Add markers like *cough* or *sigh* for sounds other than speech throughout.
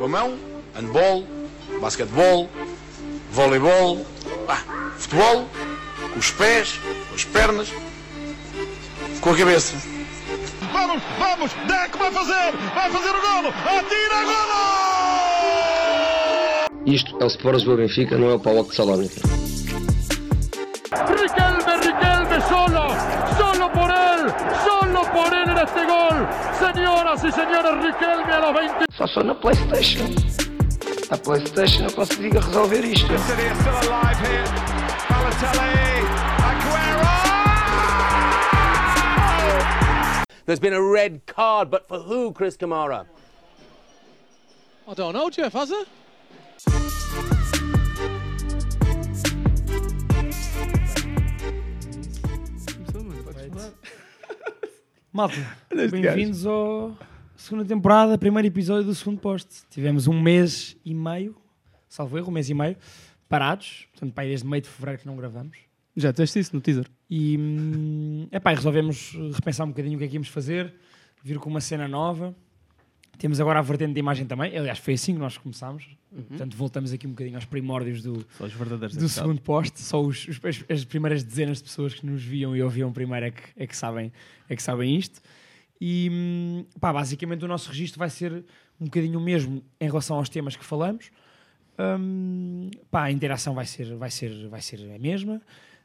Com a mão, handball, basquetebol, voleibol, ah, futebol, com os pés, com as pernas, com a cabeça. Vamos, vamos, Deco vai fazer, vai fazer o golo, atira golo! Isto é o Sport Lisboa Benfica, não é o Paulo de Salónica. Riquelme a los 20. Só sou na Playstation. A Playstation eu consigo resolver isto. City are still alive here. Balotelli, Aguero! There's been a red card, but for who, Chris Kamara? I don't know, Jeff, has it? Malta, bem-vindos ao segunda temporada, primeiro episódio do segundo poste. Tivemos um mês e meio, salvo erro, um mês e meio, parados, portanto, pá, desde meio de fevereiro que não gravamos. Já teste isso no teaser. E, hum, epá, resolvemos repensar um bocadinho o que é que íamos fazer, vir com uma cena nova. Temos agora a vertente de imagem também, aliás, foi assim que nós começámos, portanto, voltamos aqui um bocadinho aos primórdios do, Só os verdadeiros do segundo poste, só os, os- as, as primeiras dezenas de pessoas que nos viam e ouviam primeiro é que, é que, sabem, é que sabem isto. E hum, pá, basicamente o nosso registro vai ser um bocadinho o mesmo em relação aos temas que falamos. Hum, pá, a interação vai ser, vai, ser, vai ser a mesma.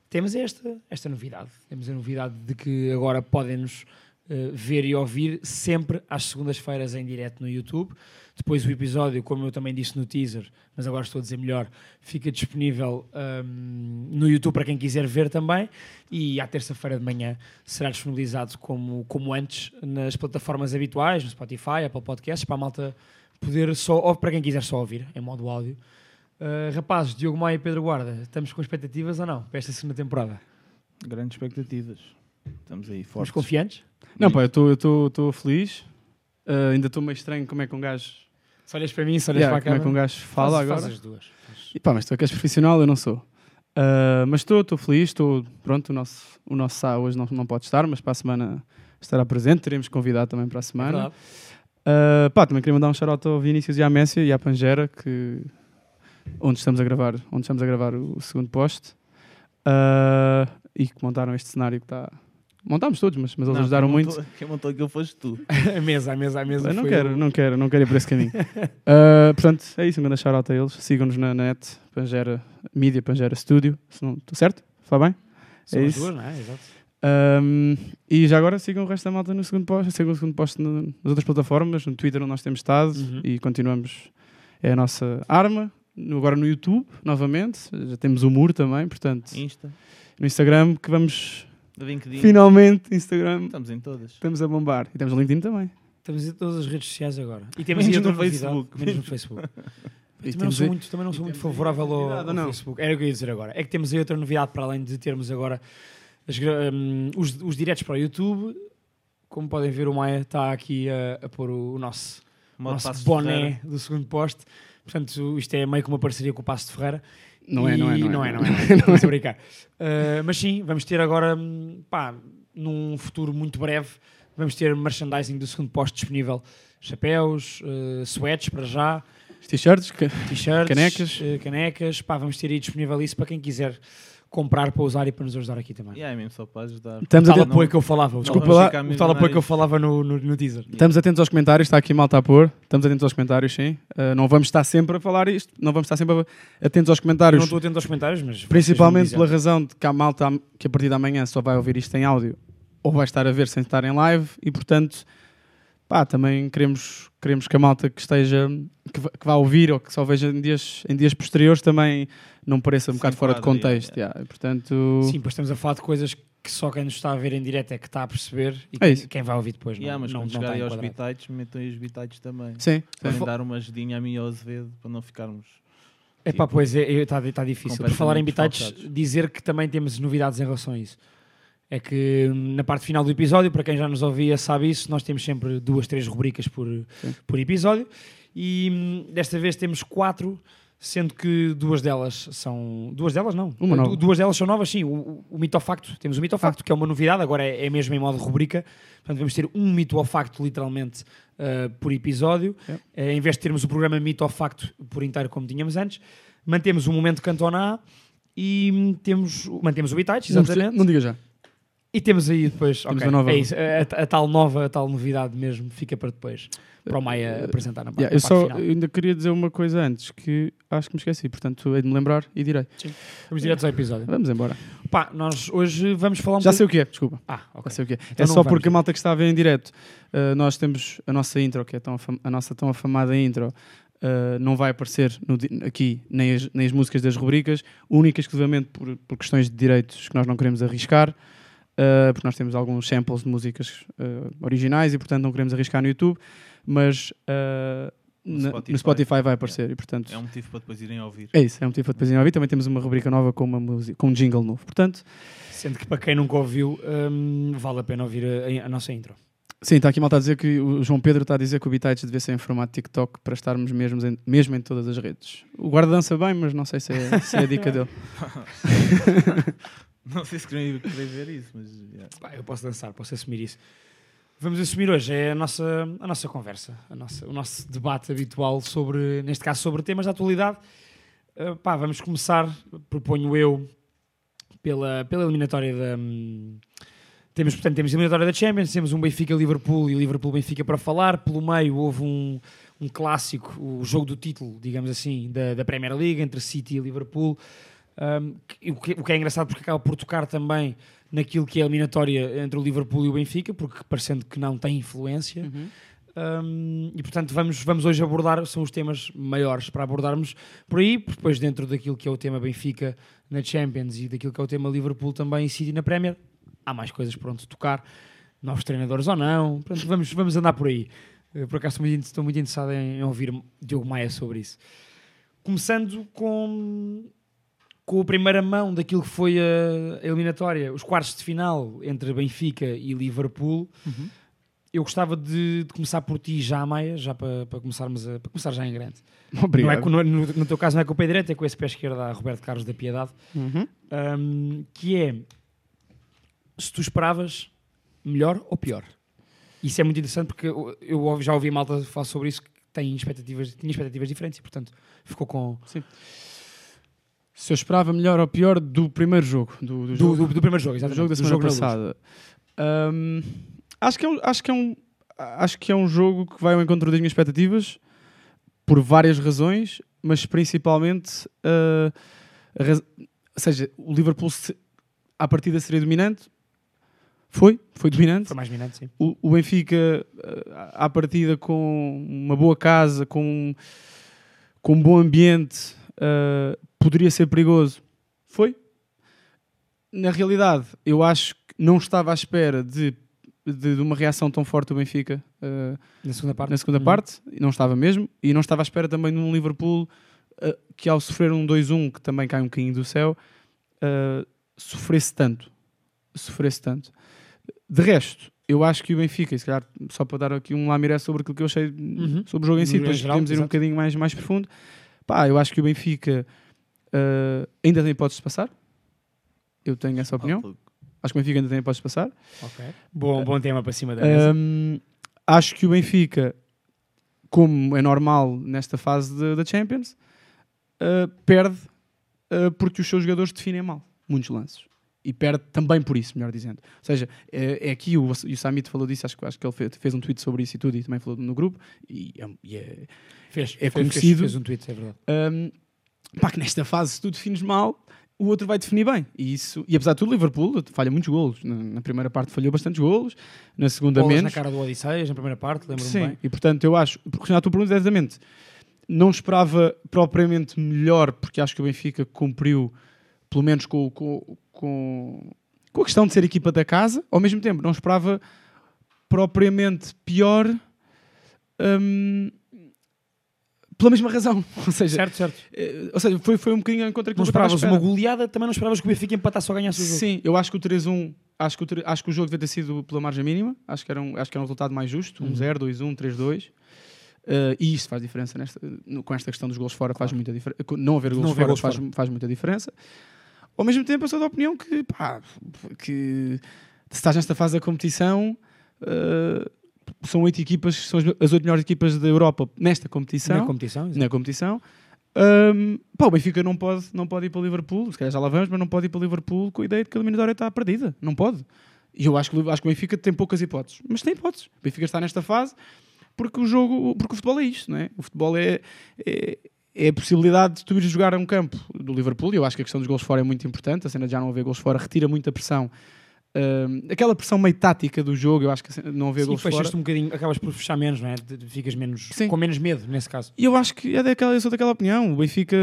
Temos esta, esta novidade. Temos a novidade de que agora podem-nos eh, ver e ouvir sempre às segundas-feiras em direto no YouTube. Depois o episódio, como eu também disse no teaser, mas agora estou a dizer melhor, fica disponível hum, no YouTube para quem quiser ver também. E à terça-feira de manhã será disponibilizado como, como antes nas plataformas habituais, no Spotify, Apple Podcasts, para a malta poder só, ou para quem quiser só ouvir, em modo áudio. Uh, rapazes, Diogo Maia e Pedro Guarda, estamos com expectativas ou não para esta segunda temporada? Grandes expectativas. Estamos aí Estamos fortes. confiantes? Não, pá, eu estou feliz. Ah, ainda estou meio estranho como é que um gajo, Se olhas para mim, se olhas Yeah, para a como é que um câmera, gajo fala faz- agora. faz as duas. E pá, mas tu é que és profissional, eu não sou. Ah, mas estou, estou feliz, estou, pronto, o nosso, o nosso Sá hoje não, não pode estar, mas para a semana estará presente, teremos convidado também para a semana. Ah, pá, também queria mandar um shout ao Vinícius e à Messia e à Pangera, que, onde, estamos a gravar, onde estamos a gravar o, segundo poste. Ah, e que montaram este cenário que está. Montámos todos, mas, mas eles ajudaram muito. Quem montou aquilo foste tu. *laughs* a mesa, a mesa, a mesa. Eu não quero, o- não quero, não quero ir por esse caminho. Ah, *laughs* portanto, é isso, um grande shout a eles. Sigam-nos na net, Pangera Mídia, Pangera Studio. Não, estou certo? Fala bem? São é as isso. duas, não é? Exato. Um, e já agora sigam o resto da malta no segundo posto, sigam o segundo posto no- nas outras plataformas, no Twitter onde nós temos estado Uhum. e continuamos, é a nossa arma. No- agora no YouTube, novamente, já temos o Muro também, portanto, Insta, no Instagram, que vamos LinkedIn. finalmente, Instagram, Estamos em todas. estamos a bombar. E temos o LinkedIn também. Estamos em todas as redes sociais agora. E temos Menos no Facebook. Menos no Facebook. *laughs* E também, não sou aí- muito, também não sou muito favorável ao, ao não? Facebook. Era o que eu ia dizer agora. É que temos aí outra novidade para além de termos agora as hum, os, os diretos para o YouTube. Como podem ver, o Maia está aqui a, a pôr o, o nosso, o nosso boné do segundo poste. Portanto, isto é meio que uma parceria com o Passo de Ferreira. Não é, E- não é, não é. Não é, *laughs* não é. Estamos a brincar. Uh, mas sim, vamos ter agora, hum, pá, num futuro muito breve, vamos ter merchandising do segundo posto disponível. Chapéus, uh, sweats para já, t-shirts, Canecas. uh, canecas. Pá, vamos ter aí disponível isso para quem quiser comprar para usar e para nos ajudar aqui também. E aí mesmo só para ajudar. estamos, Tal atentos, apoio que eu falava, Desculpa lá, o tal apoio que eu falava no, no, no teaser. estamos atentos aos comentários, está aqui malta a pôr. Estamos atentos aos comentários, sim. Uh, não vamos estar sempre a falar isto, não vamos estar sempre a- atentos aos Eu comentários. não estou atento aos comentários, mas. Principalmente pela razão de que há malta que a partir da manhã só vai ouvir isto em áudio ou vai estar a ver sem estar em live e portanto pá, também queremos, queremos que a malta que esteja que, vá- que vá ouvir ou que só veja em dias, em dias posteriores também não pareça um Se bocado fora de contexto. yeah. yeah. E, portanto. Sim, pois estamos a falar de coisas que só quem nos está a ver em direto é que está a perceber e É quem, isso. quem vai ouvir depois não, Yeah, mas não, quando não está chegarem aos bitites, metam aí os bitites também. sim, sim. Podem Sim. dar uma ajudinha a mim e ao Azevedo para não ficarmos. É pá, Tipo, pois é, está tá difícil. Por falar em bitites, dizer que também temos novidades em relação a isso. É que hum, na parte final do episódio, para quem já nos ouvia sabe isso, nós temos sempre duas, três rubricas por, por episódio e hum, desta vez temos quatro sendo que duas delas são. Duas delas não. Uma nova. Duas delas são novas, sim. O, o, o facto. Temos o mito ou facto, que é uma novidade, agora é, é mesmo em modo rubrica. Portanto, vamos ter um mito ou facto, literalmente, uh, por episódio. Yep. Uh, em vez de termos o programa mito ou facto por inteiro, como tínhamos antes, mantemos o momento Cantona e hum, temos, mantemos o Bitites, Não, exatamente. não diga já. E temos aí depois, Temos ok, a nova- é isso, a, a- tal nova, a tal novidade mesmo, fica para depois, para o Maia apresentar na, Yeah, na eu só final. ainda queria dizer uma coisa antes que acho que me esqueci, portanto hei de me lembrar e direi. Vamos direto ao episódio. Vamos embora. Pá, nós hoje vamos falar um Já sei o que é, desculpa. Ah, ok. Já sei o que é. Então é só porque a malta que está a ver em direto, uh, nós temos a nossa intro, que é tão a nossa tão afamada intro, uh, não vai aparecer no aqui nem as, nem as músicas das rubricas, única exclusivamente por, por questões de direitos que nós não queremos arriscar, uh, porque nós temos alguns samples de músicas uh, originais e portanto não queremos arriscar no YouTube, mas uh, No Spotify. no Spotify vai aparecer e portanto É um motivo para depois irem ouvir. é isso, é um motivo para depois irem ouvir. Também temos uma rubrica nova com, uma música, com um jingle novo. Portanto, Sendo que para quem nunca ouviu, hum, vale a pena ouvir a, a nossa intro. sim, está aqui mal a dizer que o João Pedro está a dizer que o Bitites devia ser em formato TikTok para estarmos mesmo em, mesmo em todas as redes. O guarda dança bem, mas não sei se é, se é a dica *laughs* dele. *laughs* Não sei se querem ver isso, mas. yeah. Pá, eu posso dançar, posso assumir isso. Vamos assumir hoje é a nossa, a nossa conversa, a nossa, o nosso debate habitual sobre, neste caso, sobre temas da atualidade. Uh, pá, vamos começar, proponho eu, pela, pela eliminatória da. hum, temos, portanto, temos a eliminatória da Champions, temos um Benfica-Liverpool e Liverpool-Benfica para falar. Pelo meio houve um, um clássico, o jogo do título, digamos assim, da, da Premier League, entre City e Liverpool. Um, o, que, o que é engraçado porque acaba por tocar também naquilo que é a eliminatória entre o Liverpool e o Benfica, porque parecendo que não tem influência. Um, e portanto vamos, vamos hoje abordar, são os temas maiores para abordarmos por aí, porque depois dentro daquilo que é o tema Benfica na Champions e daquilo que é o tema Liverpool também e City na Premier, há mais coisas para onde tocar, novos treinadores ou não, portanto vamos, vamos andar por aí. Eu, por acaso estou muito, estou muito interessado em, em ouvir Diogo Maia sobre isso. Começando com, com a primeira mão daquilo que foi a eliminatória, os quartos de final entre Benfica e Liverpool. Eu gostava de, de começar por ti já, Maia, já para, para, começarmos a, para começar já em grande. Não é, Obrigado. no, no- teu caso não é com o pé direito, é com esse pé esquerdo a Roberto Carlos da Piedade. Uhum. Um, que é se tu esperavas melhor ou pior. Isso é muito interessante porque eu, eu já ouvi malta falar sobre isso que tem expectativas, tinha expectativas diferentes e portanto ficou com Se eu esperava melhor ou pior do primeiro jogo, do, do do, jogo, do, do primeiro jogo, do exatamente, jogo da do semana jogo passada. Hum, acho, que é um, acho, que é um, acho que é um jogo que vai ao encontro das minhas expectativas por várias razões, mas principalmente uh, raz- ou seja, o Liverpool se, à partida seria dominante. Foi, foi dominante. Foi mais dominante, sim. O, o Benfica, eh, à partida, com uma boa casa, com, com um bom ambiente, eh, poderia ser perigoso. Foi. Na realidade, eu acho que não estava à espera de, de, de uma reação tão forte do Benfica eh, Na segunda parte. na segunda Uhum. parte, não estava mesmo, e não estava à espera também de um Liverpool eh, que, ao sofrer um 2-1, que também cai um bocadinho do céu, eh, sofresse tanto. Sofresse tanto. De resto, eu acho que o Benfica, e se calhar só para dar aqui um lamiré sobre aquilo que eu achei Uhum. sobre o jogo em si, depois podemos ir um bocadinho mais, mais profundo. Pá, eu acho que o Benfica eh, ainda tem hipóteses de passar. Eu tenho essa opinião. Acho que o Benfica ainda tem hipóteses de passar. Ok. Bom, bom tema para cima da mesa. Hum, acho que o Benfica, como é normal nesta fase da Champions, uh, perde uh, porque os seus jogadores definem mal muitos lances. E perde também por isso, melhor dizendo. Ou seja, é, é aqui, o, e o Samit falou disso, acho, que- acho que ele fez, fez um tweet sobre isso e tudo, e também falou no grupo, e, é- e é, fez, é fez- conhecido. Fez, fez um tweet, é verdade. um, pá, que nesta fase, se tu defines mal, o outro vai definir bem. E, isso, e apesar de tudo, o Liverpool falha muitos golos. Na, na primeira parte falhou bastantes golos, na segunda Bolas menos. na cara do Odisseias, na primeira parte, lembro-me Sim, bem. e portanto eu acho, por responder à tua pergunta diretamente, não esperava propriamente melhor, porque acho que o Benfica cumpriu, pelo menos com, com, com, com a questão de ser equipa da casa, ao mesmo tempo não esperava propriamente pior hum, pela mesma razão. *laughs* Ou seja, Certo, certo. eh, ou seja foi, foi um bocadinho Não aquilo que à esperavas uma goleada, também não esperavas que o Benfica empatasse ou ganhasse o jogo. Sim, eu acho que o 3-1, acho que o, acho que o jogo devia ter sido pela margem mínima, acho que era um, acho que era um resultado mais justo, Uhum. 1-0, 2-1, 3-2. Uh, e isto faz diferença nesta, com esta questão dos gols fora, faz muita diferença. Não haver gols Não fora golos faz, fora. faz muita diferença. Ao mesmo tempo, eu sou da opinião que, pá, que se estás nesta fase da competição, uh, são oito equipas, são as, oito melhores equipas da Europa nesta competição. Na competição, exato. na competição. Um, pá, o Benfica não pode, não pode ir para o Liverpool, se calhar já lá vamos, mas não pode ir para o Liverpool com a ideia de que a eliminatória está perdida. Não pode. E eu acho que, o- acho que o Benfica tem poucas hipóteses, mas tem hipóteses. O Benfica está nesta fase porque o jogo, porque o futebol é isto, não é? O futebol é, é, é a possibilidade de tu ires jogar a um campo do Liverpool. E eu acho que a questão dos gols fora é muito importante. A cena de já não haver gols fora retira muita pressão. Um, aquela pressão meio tática do jogo, eu acho que a cena de não haver Sim, gols fora. fechas-te um bocadinho, acabas por fechar menos, não é? Ficas menos, Sim. com menos medo, nesse caso. E eu acho que é daquela, eu sou daquela opinião. O Benfica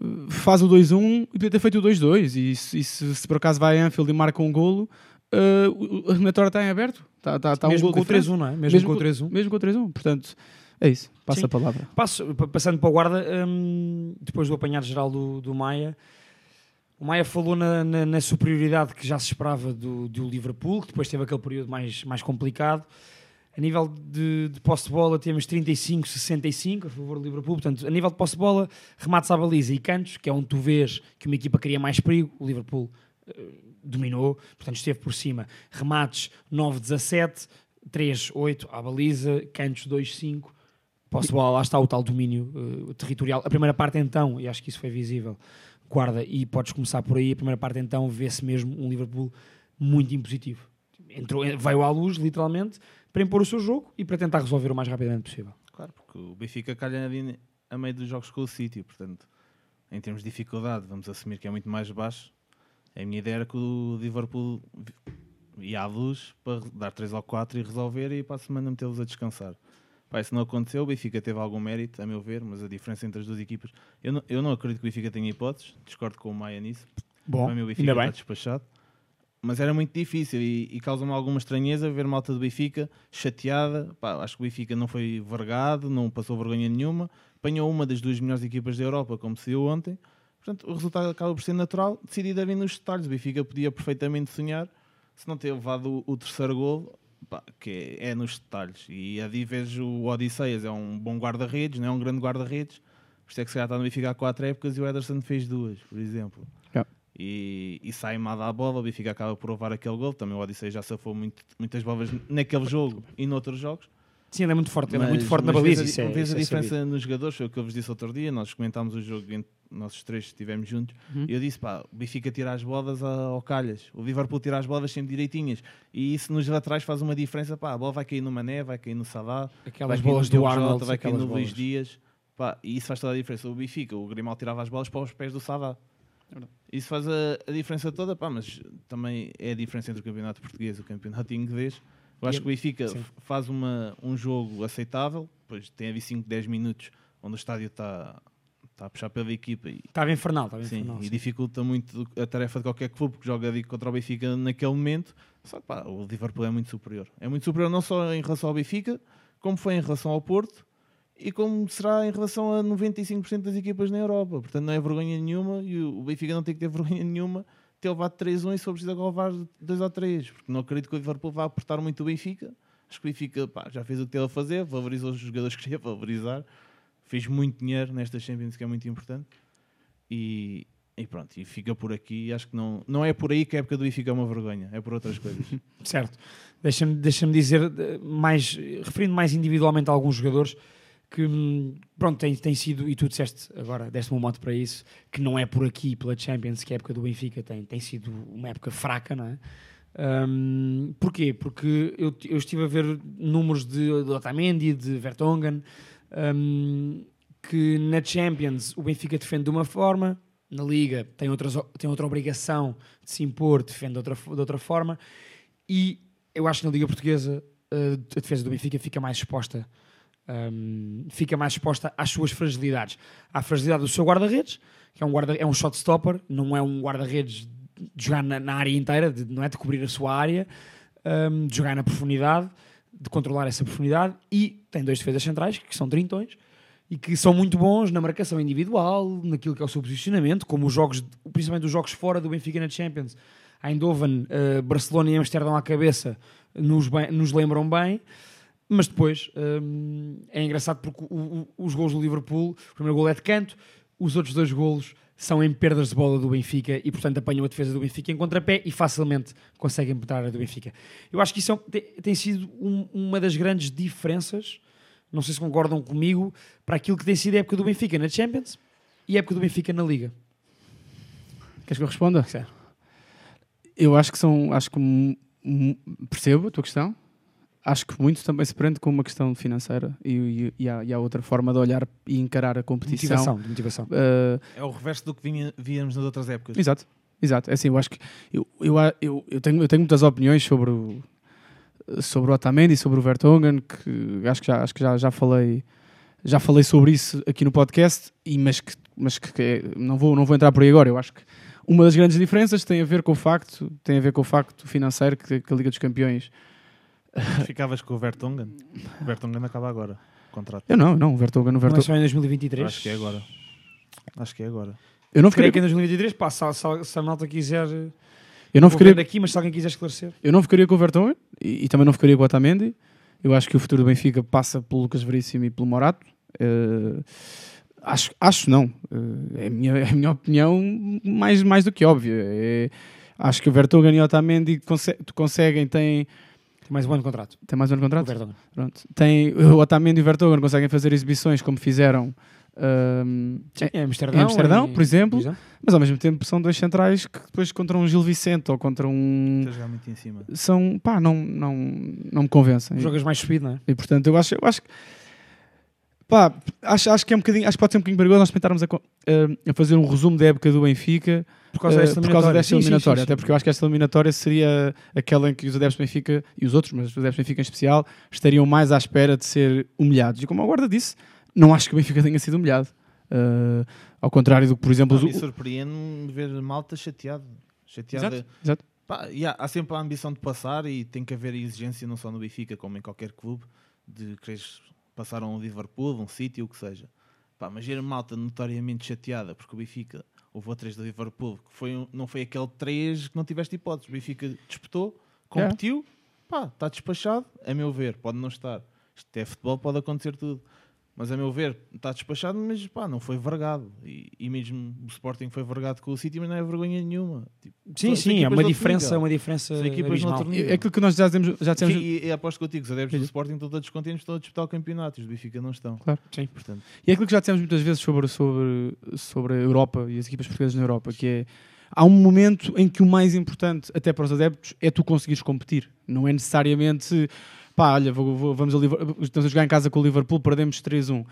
uh, faz o 2-1 e podia ter feito o 2-2. E, se, e se, se por acaso vai a Anfield e marca um golo, uh, o- a eliminatória está em aberto. Está, está, está Mesmo um com o diferente. 3-1, não é? Mesmo com o co- 3-1. Mesmo com o 3-1. Portanto, é isso. Passa Sim. a palavra. Passo, pa- passando para o guarda, hum, depois do apanhado geral do, do Maia, o Maia falou na, na- na superioridade que já se esperava do, do Liverpool, que depois teve aquele período mais, mais complicado. A nível de, de posse de bola, temos 35-65 a favor do Liverpool. Portanto, a nível de posse de bola, remates à baliza e cantos, que é onde tu vês que uma equipa cria mais perigo. O Liverpool eh, dominou, portanto, esteve por cima. Remates 9-17, 3-8 à baliza, cantos 2-5 posse de bola, lá está o tal domínio eh, territorial. A primeira parte então, e acho que isso foi visível, guarda, e podes começar por aí, a primeira parte então vê-se mesmo um Liverpool muito impositivo. Entrou, veio à luz, literalmente, para impor o seu jogo e para tentar resolver o mais rapidamente possível. Claro, porque o Benfica calha a meio dos jogos com o City, portanto, em termos de dificuldade, vamos assumir que é muito mais baixo. A minha ideia era que o Liverpool ia à luz para dar 3 ou 4 e resolver e para a semana metê-los a descansar. Pá, isso não aconteceu, o Benfica teve algum mérito, a meu ver, mas a diferença entre as duas equipas. Eu não, eu não acredito que o Benfica tenha hipóteses, discordo com o Maia nisso. Bom, Para mim, o Benfica ainda está bem. despachado. Mas era muito difícil e, e causa-me alguma estranheza ver malta do Benfica chateada. Pá, acho que o Benfica não foi vergado, não passou vergonha nenhuma. Apanhou uma das duas melhores equipas da Europa, como se deu ontem. Portanto, o resultado acaba por ser natural, decidido a vir nos detalhes. O Benfica podia perfeitamente sonhar se não ter levado o, o terceiro gol, pá, que é, é nos detalhes. E a vejo o Odisseias é um bom guarda-redes, não é um grande guarda-redes. Por isso é que se calhar está no Benfica há quatro épocas e o Ederson fez duas, por exemplo. Yeah. E, e sai mal à bola, o Benfica acaba por levar aquele gol. Também o Odisseias já safou muito, muitas bolas naquele jogo e noutros jogos. Sim, ele é muito forte, ele é Mas- muito forte na mas baliza. vês a, é, vês a é diferença sabido. nos jogadores, foi o que eu vos disse outro dia. Nós comentámos o jogo, entre nós os três estivemos juntos. Uhum. E eu disse: pá, o Benfica tira as bolas a- ao calhas, o Liverpool tira as bolas sempre direitinhas. E isso nos laterais faz uma diferença. Pá, a bola vai cair no Mané, vai cair no Salah, Aquelas vai bolas do Diogo Jota, Arnold, vai cair no aquelas Luís bolas. Dias. Pá, e isso faz toda a diferença. O Benfica, o Grimaldo tirava as bolas para os pés do Salah. Isso faz a, a diferença toda, pá, mas também é a diferença entre o campeonato português e o campeonato inglês. Eu acho que o Benfica Sim. faz uma, um jogo aceitável, pois tem ali 5, 10 minutos onde o estádio está está a puxar pela equipa e, Estava infernal, estava sim, infernal. e sim. dificulta muito a tarefa de qualquer clube que joga contra o Benfica naquele momento. Só que pá, o Liverpool é muito superior. É muito superior não só em relação ao Benfica, como foi em relação ao Porto e como será em relação a 95% das equipas na Europa. Portanto, não é vergonha nenhuma e o Benfica não tem que ter *laughs* vergonha nenhuma ter levado 3-1 e preciso agora levar 2 ou 3, porque não acredito que o Liverpool vá apertar muito o Benfica. Acho que o Benfica pá, já fez o que teve a fazer, valorizou os jogadores que queria valorizar, fez muito dinheiro nesta Champions, que é muito importante. E, e pronto, e fica por aqui. Acho que não, não é por aí que a época do Benfica é uma vergonha, é por outras coisas. *laughs* Certo. Deixa-me deixa dizer, eh, mais, referindo mais individualmente a alguns jogadores que, hum, pronto, tem, tem sido, e tu disseste agora, deste-me um mote para isso, que não é por aqui, pela Champions, que a época do Benfica tem, tem sido uma época fraca, não é? Hum, porquê? Porque eu, eu estive a ver números de, de Otamendi, de Vertonghen, hum, que na Champions o Benfica defende de uma forma, na Liga tem, outras, tem outra obrigação de se impor, defende de outra, de outra forma, e eu acho que na Liga Portuguesa uh, a defesa do Benfica fica mais exposta um, fica mais exposta às suas fragilidades. À fragilidade do seu guarda-redes que é um, guarda, é um shot stopper não é um guarda-redes de jogar na, na área inteira de, não é de cobrir a sua área um, de jogar na profundidade de controlar essa profundidade e tem dois defesas centrais que são trintões e que são muito bons na marcação individual, naquilo que é o seu posicionamento, como os jogos, principalmente os jogos fora do Benfica na Champions, Eindhoven, uh, Barcelona e Amsterdão à cabeça nos, bem- nos lembram bem. Mas depois hum, é engraçado porque o- o- os gols do Liverpool, o primeiro gol é de canto, os outros dois golos são em perdas de bola do Benfica e, portanto, apanham a defesa do Benfica em contrapé e facilmente conseguem penetrar a do Benfica. Eu acho que isso é tem, sido um- uma das grandes diferenças, não sei se concordam comigo, para aquilo que tem sido a época do Benfica na Champions e a época do Benfica na Liga. Queres que eu responda? Eu acho que são. Acho que percebo a tua questão. Acho que muito também se prende com uma questão financeira e, e- e há, e há outra forma de olhar e encarar a competição. Motivação, de motivação. Uh, É o reverso do que vinha- víamos nas outras épocas. Exato, exato. É assim, eu acho que eu, eu, eu, eu, tenho, eu tenho muitas opiniões sobre o, sobre o Otamendi e sobre o Vertonghen, que acho que já, acho que já, já falei já falei sobre isso aqui no podcast, e, mas, que, mas que, que é- não, vou, não vou entrar por aí agora. Eu acho que uma das grandes diferenças tem a ver com o facto, tem a ver com o facto financeiro que, que a Liga dos Campeões. *laughs* Ficavas com o Vertonghen. O Vertonghen acaba agora. O contrato. Eu não, não, o Vertonghen, o Não é Vertonghen. só em 2023. Acho que é agora. Acho que é agora. Eu não Creio ficaria, que em 2023, pá, se, se, se a malta quiser. eu não ficaria, aqui, mas se alguém quiser esclarecer. Eu não ficaria com o Vertonghen e, e também não ficaria com o Otamendi. Eu acho que o futuro do Benfica passa pelo Lucas Veríssimo e pelo Morato. Eh, acho, acho não. Eh, é, a minha, é a minha opinião mais, mais do que óbvia. É- acho que o Vertonghen e o Otamendi conse conseguem, têm, Tem mais um ano de contrato. tem mais um ano de O contrato? Vertonghen. Pronto. Tem, o Otamendi e o Vertonghen conseguem fazer exibições como fizeram ahm, Sim, em Amsterdão. em Amsterdão, por exemplo. por exemplo. mas ao mesmo tempo são dois centrais que depois contra um Gil Vicente ou contra um... Está a jogar muito em cima. São, pá, não, não, não me convencem. Jogas mais subido, não é? E portanto, eu acho, eu acho que pá, acho, acho que é um bocadinho, acho que pode ser um bocadinho perigoso nós tentarmos a, a- fazer um resumo da época do Benfica Por causa eh, desta por causa eliminatória. desta Sim, sim, eliminatória. sim, Até porque eu acho que esta eliminatória seria aquela em que os adeptos do Benfica e os outros, mas os adeptos do Benfica em especial, estariam mais à espera de ser humilhados. E como a guarda disse, não acho que o Benfica tenha sido humilhado. Eh, ao contrário do que, por exemplo, Pá, os- me surpreende ver malta chateado. Chateado. Exato, exato. Pá, e há, há sempre a ambição de passar e tem que haver exigência não só no Benfica como em qualquer clube de quereres passar a Liverpool, um City, o que seja. Pá, mas ver malta notoriamente chateada porque o Benfica houve três do Liverpool que foi, não foi aquele 3 que não tiveste hipóteses. O Benfica disputou, competiu, pá, está despachado, a meu ver, pode não estar. Isto é futebol, pode acontecer tudo. Mas a meu ver, está despachado, mas pá, não foi vergado. E, e mesmo o Sporting foi vergado com o City, mas não é vergonha nenhuma. Tipo, Sim, sim, é uma diferença, uma diferença abismal. outro É aquilo que nós já dizemos, já dissemos E, e aposto contigo, os adeptos do Sporting estão todos contentes, estão a disputar o campeonato, e os do Benfica não estão. Claro. Sim. Portanto, E é aquilo que já dissemos muitas vezes sobre, sobre, sobre a Europa e as equipas portuguesas na Europa, que é há um momento em que o mais importante, até para os adeptos, é tu conseguires competir. Não é necessariamente pá, olha, vou- vou- vamos a Liverpool, estamos a jogar em casa com o Liverpool, perdemos 3-1.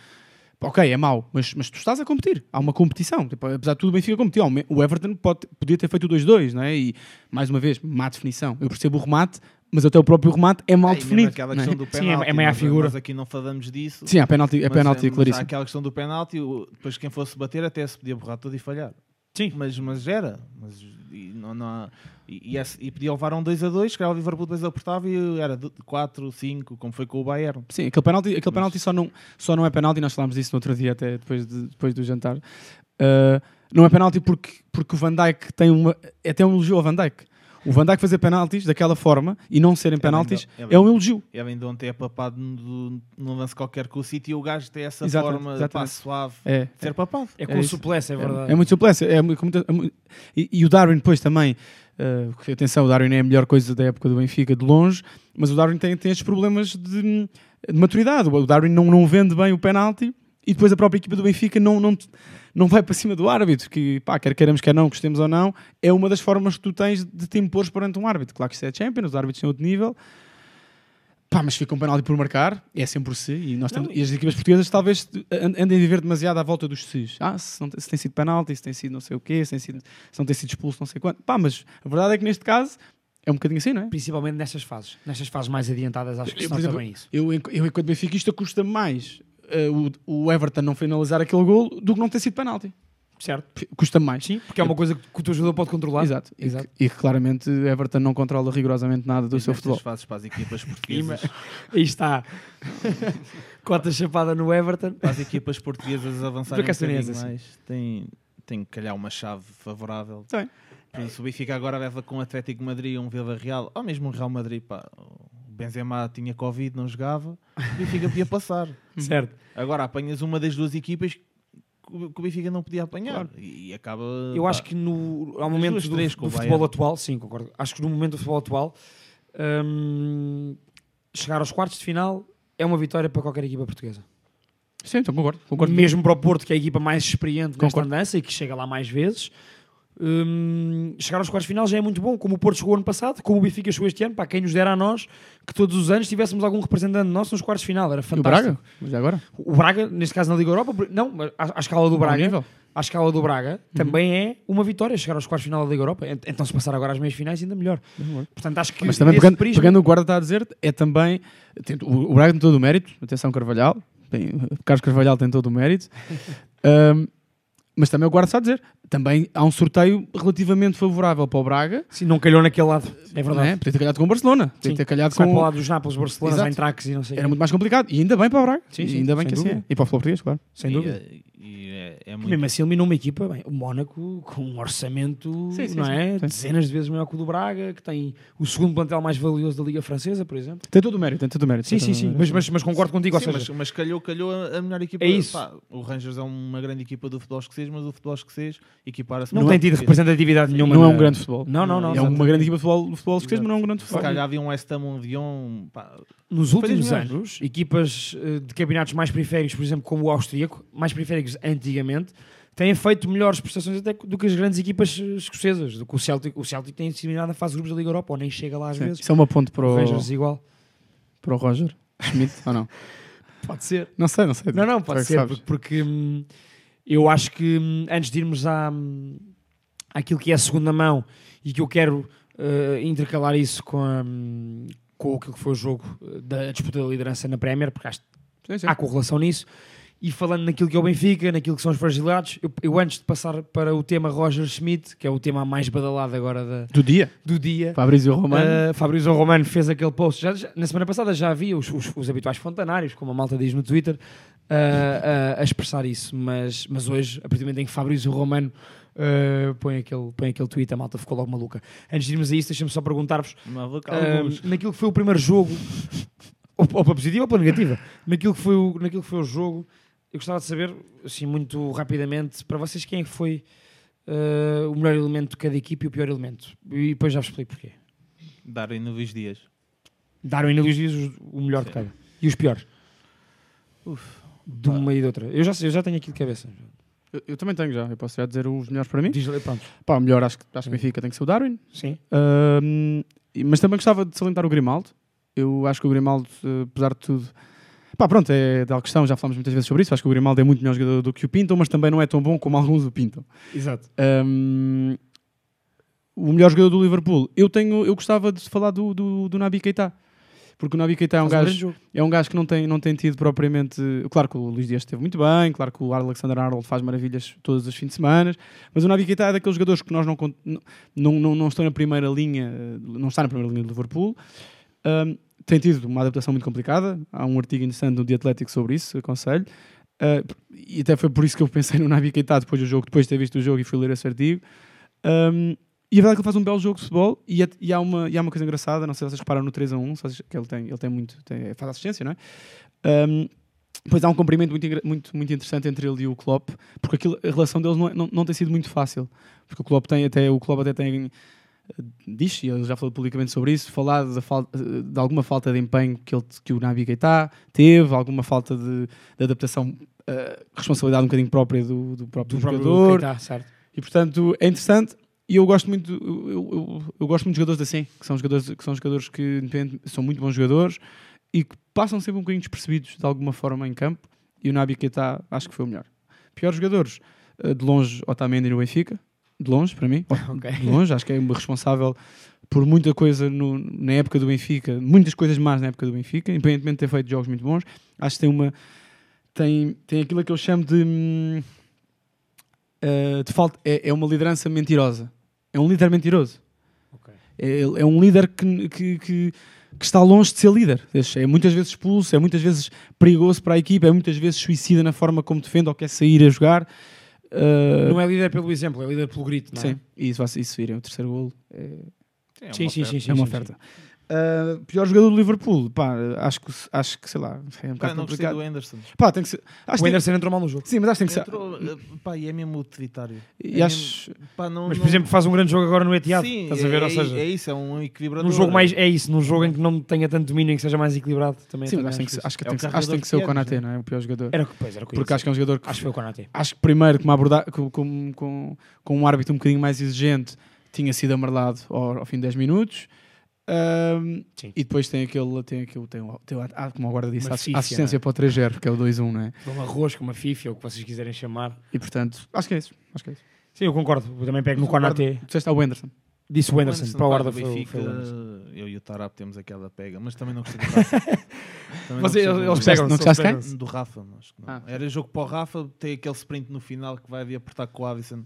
Pá, Ok, é mau, mas, mas tu estás a competir. Há uma competição. Tipo, apesar de tudo, o Benfica competiu. Há O Everton pode, podia ter feito o 2-2, não é? E, mais uma vez, má definição. Eu percebo o remate, mas até o próprio remate é mal é, definido. aquela não é? questão do Sim, é- penalti, é meia nós- figura. Nós aqui não falamos disso. Sim, é penalti, é mas, penalti, mas há claríssimo. aquela questão do penalti, depois quem fosse bater até se podia borrar tudo e falhar. Sim. Mas, mas era. Mas, e, não, não há- e, e e podia levar um 2 a 2, que era o Liverpool depois apertava e era 4, 5, como foi com o Bayern. Sim, aquele penalti, aquele penalti só, não, só não é penalti, nós falámos disso no outro dia, até depois, de- depois do jantar. Uh, não é penalti porque, porque o Van Dijk tem uma. É até um elogio ao Van Dijk. O Van Dijk fazer penaltis daquela forma e não serem penaltis é é um elogio. E além de ontem é papado no- num lance qualquer com o City e o gajo tem essa Exatamente, forma exatamente. pá, suave É, de ser papado. É É com suplesse, é verdade. É, é muito suplesse. É, muito- é muito- e, e o Darwin depois também. uh, atenção, o Darwin é a melhor coisa da época do Benfica de longe, mas o Darwin tem, tem estes problemas de, de maturidade. O Darwin não, não vende bem o penalti e depois a própria equipa do Benfica não, não, não vai para cima do árbitro, que pá, quer queiramos, quer não, gostemos ou não, é uma das formas que tu tens de te impor perante um árbitro. Claro que isto é Champions, os árbitros têm outro nível. Pá, mas fica um penalti por marcar, é sempre por si, e, nós temos- e as equipas portuguesas talvez and- andem a viver demasiado à volta dos sis. Ah, se, não, tem- se tem sido penalti, se tem sido não sei o quê, se, tem sido, se não tem sido expulso, não sei quanto. Pá, mas a verdade é que neste caso é um bocadinho assim, não é? Principalmente nestas fases. Nestas fases mais adiantadas, acho que Eu, se nota exemplo, bem isso. Eu, eu enquanto benfiquista, custa-me mais eh, o, o Everton não finalizar aquele gol do que não ter sido penalti. Certo? Custa-me mais. Sim, porque é uma coisa que o teu jogador pode controlar. Exato. E, Exato. que, e que claramente Everton não controla rigorosamente nada do E seu futebol. fases para as equipas *laughs* portuguesas, *laughs* Aí está. *laughs* Cota chapada no Everton. para as equipas portuguesas avançarem um tem bocadinho essa, sim. mais, tem, tem que calhar uma chave favorável. Tem. Por isso, o Benfica agora leva com o Atlético Madrid um Vila Real, ou mesmo um Real Madrid, pá, o Benzema tinha Covid, não jogava, o Benfica podia passar. *laughs* Certo. Agora apanhas uma das duas equipas que o Benfica não podia apanhar e acaba. Eu pá, acho que no, ao momento duas, do, três do com o futebol Bayern. atual, sim, concordo. Acho que no momento do futebol atual, hum, chegar aos quartos de final é uma vitória para qualquer equipa portuguesa. Sim, então concordo. concordo. Mesmo para o Porto, que é a equipa mais experiente nesta Concordo. andança e que chega lá mais vezes. Hum, chegar aos quartos de final já é muito bom, como o Porto chegou ano passado, como o Benfica chegou este ano, para quem nos dera a nós que todos os anos tivéssemos algum representante nosso nos quartos de final, era E o fantástico. Braga? Mas agora? O Braga, neste caso na Liga Europa, não, mas à, à escala do Braga, nível. à escala do Braga, também é uma vitória chegar aos quartos de final da Liga Europa. Ent- Então, se passar agora às meias finais, ainda melhor. Portanto, acho que Mas também pegando, prisma- pegando o guarda está a dizer, é também. tem- o, Braga tem todo o mérito. Atenção, Carvalhal. Bem, Carlos Carvalhal tem todo o mérito. Ahm, *laughs* mas também o guarda está a dizer. Também há um sorteio relativamente favorável para o Braga. Sim, não calhou naquele lado. É Não verdade. é? Podia ter calhado com o Barcelona. Podia Sim. ter calhado com. para o lado dos Nápoles, Barcelona. Eintracht e não sei. Era muito mais complicado. E ainda bem para o Braga. Sim, E sim, ainda bem sem que assim é. dúvida. E para o português, claro. Sem e, dúvida. é- e é, é Que muito. Mesmo assim, eliminou uma equipa, bem, o Mónaco, com um orçamento, Sim, sim, não é? Sim. Dezenas de vezes maior que o do Braga, que tem o segundo plantel mais valioso da Liga Francesa, por exemplo. Tem todo o mérito. Tem todo o mérito. Sim, sim, sim. Mas, mas, mas concordo contigo, seja, mas, mas calhou, calhou a melhor equipa. É isso. Pá, o Rangers é uma grande equipa do futebol escocês, mas o futebol escocês equipara-se não, muito tem tido representatividade nenhuma. Não é um grande futebol. Não, não, não. É uma grande equipa de futebol, de futebol escocês, mas não é um grande Se futebol. calhar havia um West Ham, um Dion, pá, Nos últimos anos, equipas eh, de campeonatos mais periféricos, por exemplo, como o austríaco, mais periféricos antigamente, têm feito melhores prestações até do que as grandes equipas eh, escocesas. Do que o Celtic, o Celtic tem sido eliminado na fase de grupos da Liga Europa, ou nem chega lá às Sim. vezes. Isso é uma ponte para O o, Rangers igual. para o Roger Schmidt, ou não? *laughs* Pode ser. Não sei, não sei. Não, não, pode ser, porque, porque, hum, eu acho que hum, antes de irmos à, hum, àquilo que é a segunda mão e que eu quero eh, intercalar isso com, a, hum, com aquilo que foi o jogo eh, da disputa da liderança na Premier, porque acho Sim, sim. há correlação nisso. E falando naquilo que é o Benfica, naquilo que são os fragilidades, eu, eu antes de passar para o tema Roger Schmidt, que é o tema mais badalado agora da- Do dia. do dia, Fabrício Romano. Uh, Fabrício Romano fez aquele post. Já, já- na semana passada já havia os, os- os habituais fontanários, como a malta diz no Twitter, uh, uh, a expressar isso. Mas, mas hoje, a partir do momento em que Fabrício Romano uh, põe, aquele, põe aquele tweet, a malta ficou logo maluca. Antes de irmos a isso, deixa-me só perguntar-vos: uh, naquilo que foi o primeiro jogo, ou, ou para positiva ou para negativa, naquilo que, foi o, naquilo que foi o jogo, eu gostava de saber, assim, muito rapidamente, para vocês, quem é que foi uh, o melhor elemento de cada equipe e o pior elemento. E depois já vos explico porquê. Darem no Luís Dias. Darwin e Luís Dias o melhor de cada. E os piores? De uma e de outra. Eu já, sei, eu já tenho aqui de cabeça. Eu, eu também tenho já. Eu posso já dizer os melhores para mim. Diz, pronto. Pá, o melhor acho que, acho que Benfica tem que ser o Darwin. Sim. Mas também gostava de salientar o Grimaldo. Eu acho que o Grimaldo, eh, apesar de tudo. Pá, pronto, é da questão, já falamos muitas vezes sobre isso. Acho que o Grimaldo é muito melhor jogador do que o Pinto, mas também não é tão bom como alguns o pintam. Exato. Ahm, o melhor jogador do Liverpool. Eu tenho, eu gostava de falar do, do, do Nabi Keita. Porque o Nabi Keita é um gajo, é um gajo que não tem, não tem tido propriamente. Claro que o Luís Dias esteve muito bem, claro que o Alexander Arnold faz maravilhas todos os fins de semana, mas o Nabi Keita é daqueles jogadores que nós não, não, não, não estão na primeira linha, não está na primeira linha do Liverpool. Ahm, tem tido uma adaptação muito complicada. Há um artigo interessante no The Athletic sobre isso, aconselho. Ah, e até foi por isso que eu pensei no Nabi Keita depois do jogo, depois de ter visto o jogo e fui ler esse artigo. Um, e a verdade é que ele faz um belo jogo de futebol e, é- e há, uma, e há uma coisa engraçada, não sei se vocês reparam no 3 a 1, se vocês- que ele tem, ele tem muito, tem- faz assistência, não é? Um, Pois há um cumprimento muito, muito, muito interessante entre ele e o Klopp, porque aquilo, a relação deles não, é- não, não tem sido muito fácil. Porque o Klopp tem até, o Klopp até tem, eh, diz, e ele já falou publicamente sobre isso, falado da falta, de alguma falta de empenho que, ele, que o Nabi Keita teve, alguma falta de, de adaptação, eh, responsabilidade um bocadinho própria do, do próprio Do próprio jogador. Keita, certo. E portanto é interessante e eu gosto muito eu, eu, eu- gosto muito de jogadores assim, que são jogadores que são jogadores que são muito bons jogadores e que passam sempre um bocadinho despercebidos de alguma forma em campo e o Nabi Keita acho que foi o melhor. Piores jogadores, eh, de longe Otamendi no Benfica, de longe para mim, *laughs* Ok. de longe, acho que é responsável por muita coisa no- na época do Benfica, muitas coisas mais na época do Benfica, independentemente de ter feito jogos muito bons, acho que tem uma tem, tem aquilo que eu chamo de uh, de falta, é, é uma liderança mentirosa. É um líder mentiroso. Ok. É, é um líder que, que, que, que está longe de ser líder. É muitas vezes expulso, é muitas vezes perigoso para a equipa, é muitas vezes suicida na forma como defende ou quer sair a jogar. Uh, Não é líder pelo exemplo, é líder pelo grito, não é? Sim, isso, isso virem o terceiro golo. É, É Sim, uma sim, sim, oferta. sim. é uma oferta. Uh, pior jogador do Liverpool, pá, acho que, acho que sei lá, é um bocado não gostei complicado. do Anderson. Pá, tem que ser. Acho O que Anderson entrou mal no jogo. Sim, mas acho que tem que ser. Entrou, eh, pá, e é mesmo utilitário. E É acho- mesmo- pá, não- Mas, por não- exemplo, faz um grande jogo agora no Etihad. Sim, Estás a ver? é, Ou seja, é isso, é um equilibrador. num jogo mais. É isso, num jogo em que não tenha tanto domínio e que seja mais equilibrado. Também, Sim, mas também acho, que tem ser- acho que É tem o que ser- acho que tem que ser o que queres, Konaté, não não é? O pior jogador. Era o que, pois, era Porque acho que é um jogador que Acho que foi o Konaté. acho que primeiro, com, uma aborda com, com, com, com um árbitro um bocadinho mais exigente, tinha sido amarelado ao, ao fim de 10 minutos. Sim. e depois tem aquele, tem aquele, tem, tem ah, como a guarda disse, Uma fífia, assistência é? para o 3-0, que é o 2-1, não é? Um arroz com uma fifa, ou o que vocês quiserem chamar. E portanto, acho que é isso. Acho que é isso. Sim, eu concordo. Eu também pego no Mas o guarda- Konaté. Tu disseste ao Anderson. Disse o Anderson. Para o pá, guarda do Benfica. Eu e o Tarap temos aquela pega, mas também não gostei do *laughs* Rafa. Não do- eles pegam não gostaste quem? do Rafa, mas que não. Ah. Era jogo para o Rafa, tem aquele sprint no final que vai ali apertar com o Alisson.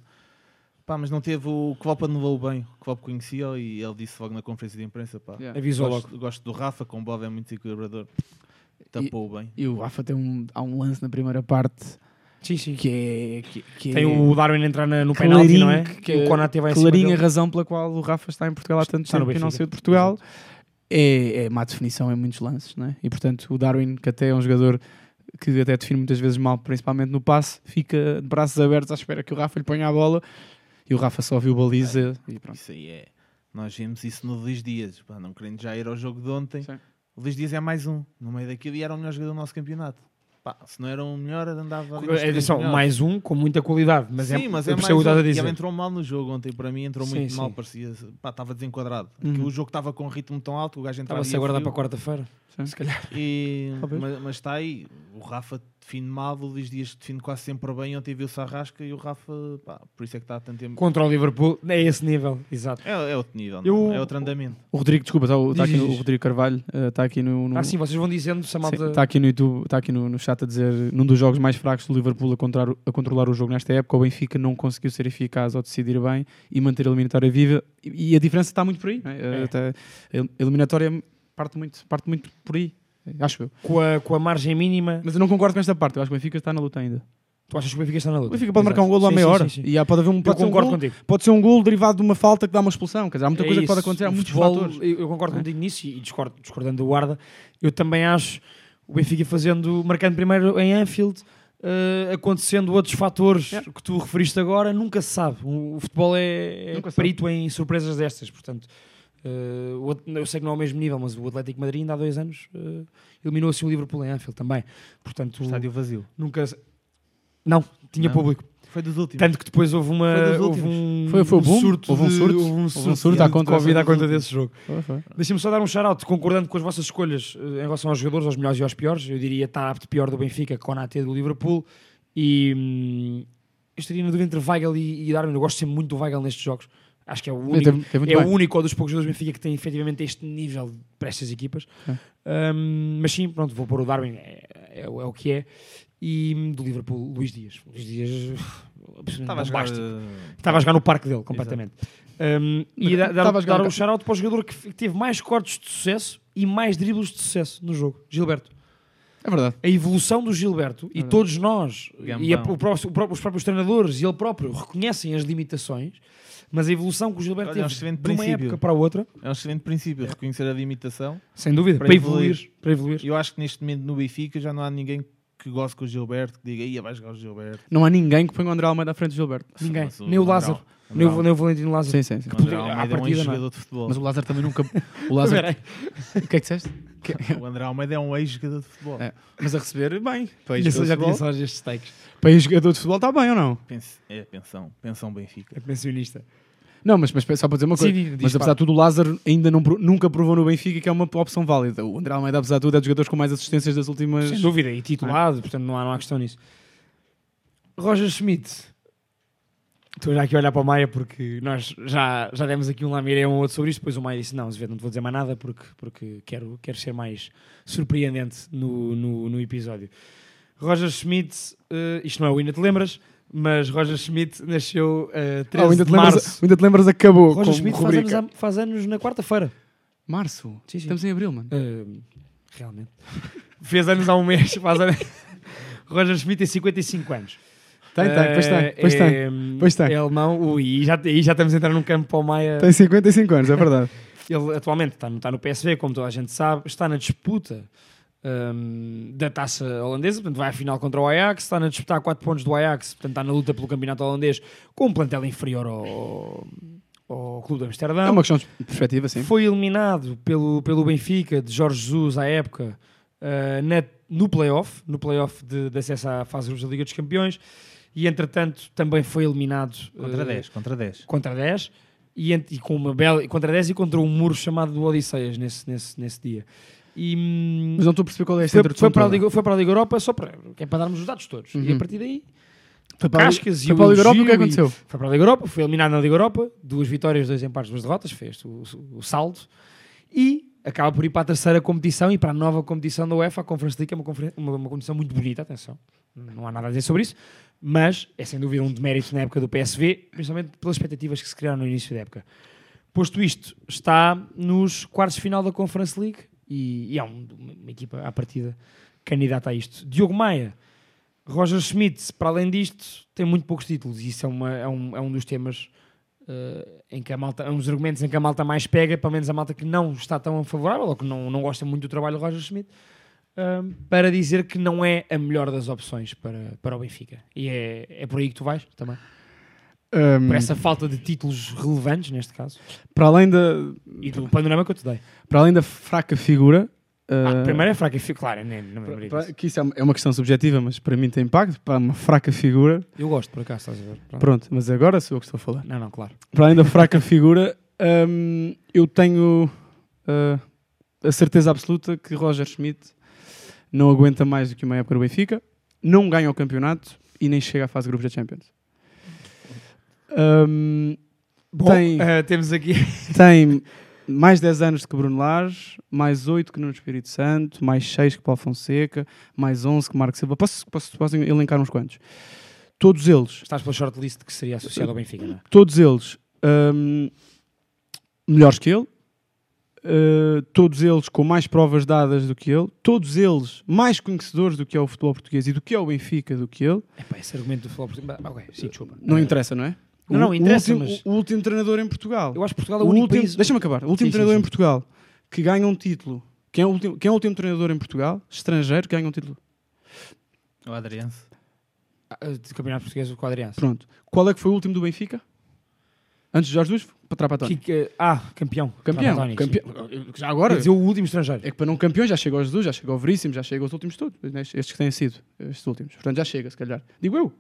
Pá, mas não teve o Klopp anulou bem. O Klopp conhecia e ele disse logo na conferência de imprensa, pá. Yeah. Avisou Gosto, logo. gosto do Rafa, com o Bob é muito equilibrador. Tapou bem. E o Rafa tem um, há um lance na primeira parte Sim, sim. que é. Que, que Tem é o Darwin entrar na- no penalti, não é? que, E o Konaté vai clarinha dele. razão pela qual o Rafa está em Portugal há tanto Está tempo e não saiu de Portugal. É, é má definição em muitos lances, não é? E portanto, o Darwin, que até é um jogador que até define muitas vezes mal, principalmente no passe, fica de braços abertos à espera que o Rafa lhe ponha a bola e o Rafa só viu baliza e pronto. Isso aí é. Nós vimos isso no Luís Dias, pá, não querendo já ir ao jogo de ontem. Sim. O Luís Dias é mais um, no meio daquilo, e era o melhor jogador do nosso campeonato. Pá, se não era o melhor, andava ali É, melhores. mais um com muita qualidade. Mas Sim, é, mas é mais que a um. E ele entrou mal no jogo ontem, para mim entrou Sim, muito sim. mal, parecia, pá, estava desenquadrado. Uhum. O jogo estava com um ritmo tão alto, o gajo entrava Estava-se a guardar para quarta-feira. Sim. Se calhar. E, *laughs* mas, mas está aí, o Rafa define mal, o Luís Dias define quase sempre bem. Ontem viu-se a rasca e o Rafa, pá, por isso é que está há tanto tempo. Contra o Liverpool, é esse nível. Exato. É, é outro nível, Eu- é outro andamento. O Rodrigo, desculpa, está, está Diz, aqui o. Rodrigo Carvalho, eh, está aqui no, no- Ah, sim, vocês vão dizendo se a Sim, malta. Está aqui no YouTube, está aqui no, no chat a dizer num dos jogos mais fracos do Liverpool a, controlar, a controlar o jogo nesta época, o Benfica não conseguiu ser eficaz ao decidir bem e manter a eliminatória viva. E, e a diferença está muito por aí. não é? É. Até a eliminatória parte muito, parte muito por aí, acho eu. Com a, com a margem mínima. Mas eu não concordo com esta parte. Eu acho que o Benfica está na luta ainda. Tu achas que o Benfica está na luta? O Benfica pode marcar um Exato. golo à meia hora. sim, sim. E há- pode haver um, Eu pode ser um concordo golo, contigo. pode ser um golo derivado de uma falta que dá uma expulsão. Quer dizer, há muita É coisa que pode isso. acontecer, há O muitos futebol, fatores. Eu eu concordo É. contigo nisso e discordo, discordando do Guarda. Eu também acho o Benfica fazendo, marcando primeiro em Anfield, eh, acontecendo outros fatores Yeah. que tu referiste agora, nunca se sabe. O, o futebol é, é perito em surpresas destas, portanto. O outro- eu sei que não é ao mesmo nível, mas o Atlético de Madrid ainda há dois anos eh, eliminou assim o Liverpool em Anfield também. Portanto, Estádio vazio. nunca. Não, tinha Não? público. Foi dos últimos. Tanto que depois houve uma Foi dos houve um, Foi- foi o um boom? surto Houve um de- surto? houve um Houve um surto à conta Covid à conta desse jogo. Deixa-me só dar um shout-out, concordando com as vossas escolhas eh, em relação aos jogadores, aos melhores e aos piores. Eu diria estar apto pior do Benfica, Konaté do Liverpool. E hum, eu estaria na dúvida entre Weigl e, e Darwin. Eu gosto sempre muito do Weigl nestes jogos. Acho que é o único, Teve- teve é o único ou dos poucos jogadores do Benfica que tem efetivamente este nível para estas equipas. É. Hum, mas sim, pronto, vou pôr o Darwin, é, é, o- é o que é. E do Liverpool, Luís Dias. Luís Dias *laughs* Estava a jogar, bombástico. eh, Estava a jogar no parque dele, completamente. Um, e dar, estava a dar, jogar dar um shout-out para o jogador que f- teve mais cortes de sucesso e mais dribles de sucesso no jogo, Gilberto. É verdade. A evolução do Gilberto, e Verdade. todos nós, Gambão. e a- o pró- o pró- os próprios treinadores e ele próprio reconhecem as limitações, mas a evolução que o Gilberto Olha, é um teve de uma princípio. época para a outra, É um excelente princípio, reconhecer a limitação. sem dúvida, para, Para evoluir. evoluir. Para evoluir. E eu acho que neste momento no Benfica já não há ninguém que goste com o Gilberto, que diga, ia vai jogar o Gilberto. Não há ninguém que ponha o André Almeida à frente do Gilberto. Ninguém. Mas Nem o Lázaro. Nem o, nem o Valentino Lázaro. Sim, sim. sim. o André À Almeida é um partida, é? ex-jogador de futebol. Mas o Lázaro também nunca. O Lázaro. O que é que disseste? *laughs* O André Almeida é um ex-jogador de futebol. É. Mas a receber, bem. Para Já ex-jogador de já só estes takes. para ex-jogador de futebol está bem ou não? Pens- É pensão, pensão Benfica. É pensionista. Não, mas, mas só para dizer uma Sim, coisa. diz, mas apesar de tudo, o Lázaro ainda não, nunca provou no Benfica que é uma opção válida. O André Almeida, apesar de tudo, é dos jogadores com mais assistências das últimas. Sem dúvida, e titulado, portanto não há, não há questão nisso. Roger Schmidt. Estou já aqui a olhar para o Maia porque nós já, já demos aqui um lamiré um outro sobre isto. Depois o Maia disse: Não, Azevedo, não te vou dizer mais nada porque, porque quero, quero ser mais surpreendente no, no, no episódio. Roger Schmidt, eh, isto não é o Ainda Te Lembras, mas Roger Schmidt nasceu uh, 13 Ah, ainda, de lembras, março. ainda te lembras, acabou. Roger Schmidt faz anos, faz anos na quarta-feira. Março? Sim, sim. Estamos em abril, mano. Uh, realmente. *laughs* Fez anos há um mês. Faz anos. *laughs* Roger Schmidt tem 55 anos. Tem, tem, pois tem. Eh, Pois é, tem. Pois tem. É alemão. Ui, e já, e já estamos a entrar num campo para o Maia. Tem 55 anos, é verdade. *laughs* Ele atualmente está, no- está no PSV, como toda a gente sabe, está na disputa hum, da taça holandesa, portanto vai à final contra o Ajax, está a 4 pontos do Ajax, portanto está na luta pelo campeonato holandês com um plantel inferior ao, ao Clube de Amsterdão. É uma questão de perspectiva, sim. Foi eliminado pelo, pelo Benfica de Jorge Jesus à época uh, na- no playoff, no playoff de, de acesso à fase da Liga dos Campeões e entretanto também foi eliminado Contra uh, 10, contra 10. contra 10 e, e com uma bela contra 10 e contra um muro chamado do Odisseias nesse, nesse, nesse dia. E, Mas não estou a perceber qual é esta foi, foi, para a. Liga, foi para a Liga Europa só para, é para darmos os dados todos. E a Uhum. partir daí Foi para cascas e foi o para a Liga Europa, o que é e- aconteceu? Foi para a Liga Europa, foi eliminado na Liga Europa, duas vitórias, dois empates, duas derrotas, fez o, o saldo e acaba por ir para a terceira competição e para a nova competição da UEFA, a Conference League, é uma, uma, uma competição muito bonita, atenção, não há nada a dizer sobre isso, mas é sem dúvida um demérito na época do PSV, principalmente pelas expectativas que se criaram no início da época. Posto isto, está nos quartos de final da Conference League e, e é um- uma equipa à partida candidata a isto. Diogo Maia, Roger Schmidt, para além disto, tem muito poucos títulos e isso é, uma- é um, é um dos temas eh, em que a malta, é um dos argumentos em que a malta mais pega, pelo menos a malta que não está tão favorável ou que não, não gosta muito do trabalho do Roger Schmidt, ahm, para dizer que não é a melhor das opções para, para o Benfica. E é, é por aí que tu vais também. Hum, Por essa falta de títulos relevantes, neste caso, para, além da, e do panorama que eu te dei. para além da fraca figura. Ah, uh, primeiro é fraco, e fi- claro, nem, não me para- que isso é uma- é uma questão subjetiva, mas para mim tem impacto. Para uma fraca figura. Eu gosto, por acaso, estás a ver? Pronto. Pronto, mas agora sou eu que estou a falar. Não, não, claro. Para além da fraca *laughs* figura, hum, eu tenho uh, a certeza absoluta que Roger Schmidt não aguenta mais do que uma época no Benfica, não ganha o campeonato e nem chega à fase de grupos da Champions. Hum, Bom, Tem- eh, temos aqui. *laughs* tem mais 10 anos que Bruno Lage, mais 8 que Nuno Espírito Santo, mais 6 que Paulo Fonseca, mais 11 que Marco Silva. Posso, posso, posso elencar uns quantos? Todos eles Estás pela shortlist que seria associado ao Benfica, não é? todos eles hum, melhores que ele, uh, todos eles com mais provas dadas do que ele, todos eles mais conhecedores do que é o futebol português e do que é o Benfica do que ele. Epá, esse argumento do futebol português. Ah, Ok, sim, desculpa. Não interessa, não é? Não, não, O- interessa, o último, mas- o último treinador em Portugal. Eu acho que Portugal é o, O único último, país. Deixa-me acabar. O último Sim, sim, treinador sim. em Portugal que ganha um título. Quem é, o último, quem é o último treinador em Portugal, estrangeiro, que ganha um título? O Adriano. Ah, de campeonato português do Quadriança. Pronto. Qual é que foi o último do Benfica? Antes de Jorge Jesus? Para trás para António. Kika- ah, campeão. Campeão. Campeão. sim. Já agora. Quer dizer, o último estrangeiro. É que para não campeão já chega ao Jesus, já chega ao Veríssimo, já chega aos últimos todos, estes que têm sido, estes últimos. Portanto, já chega, se calhar. Digo eu.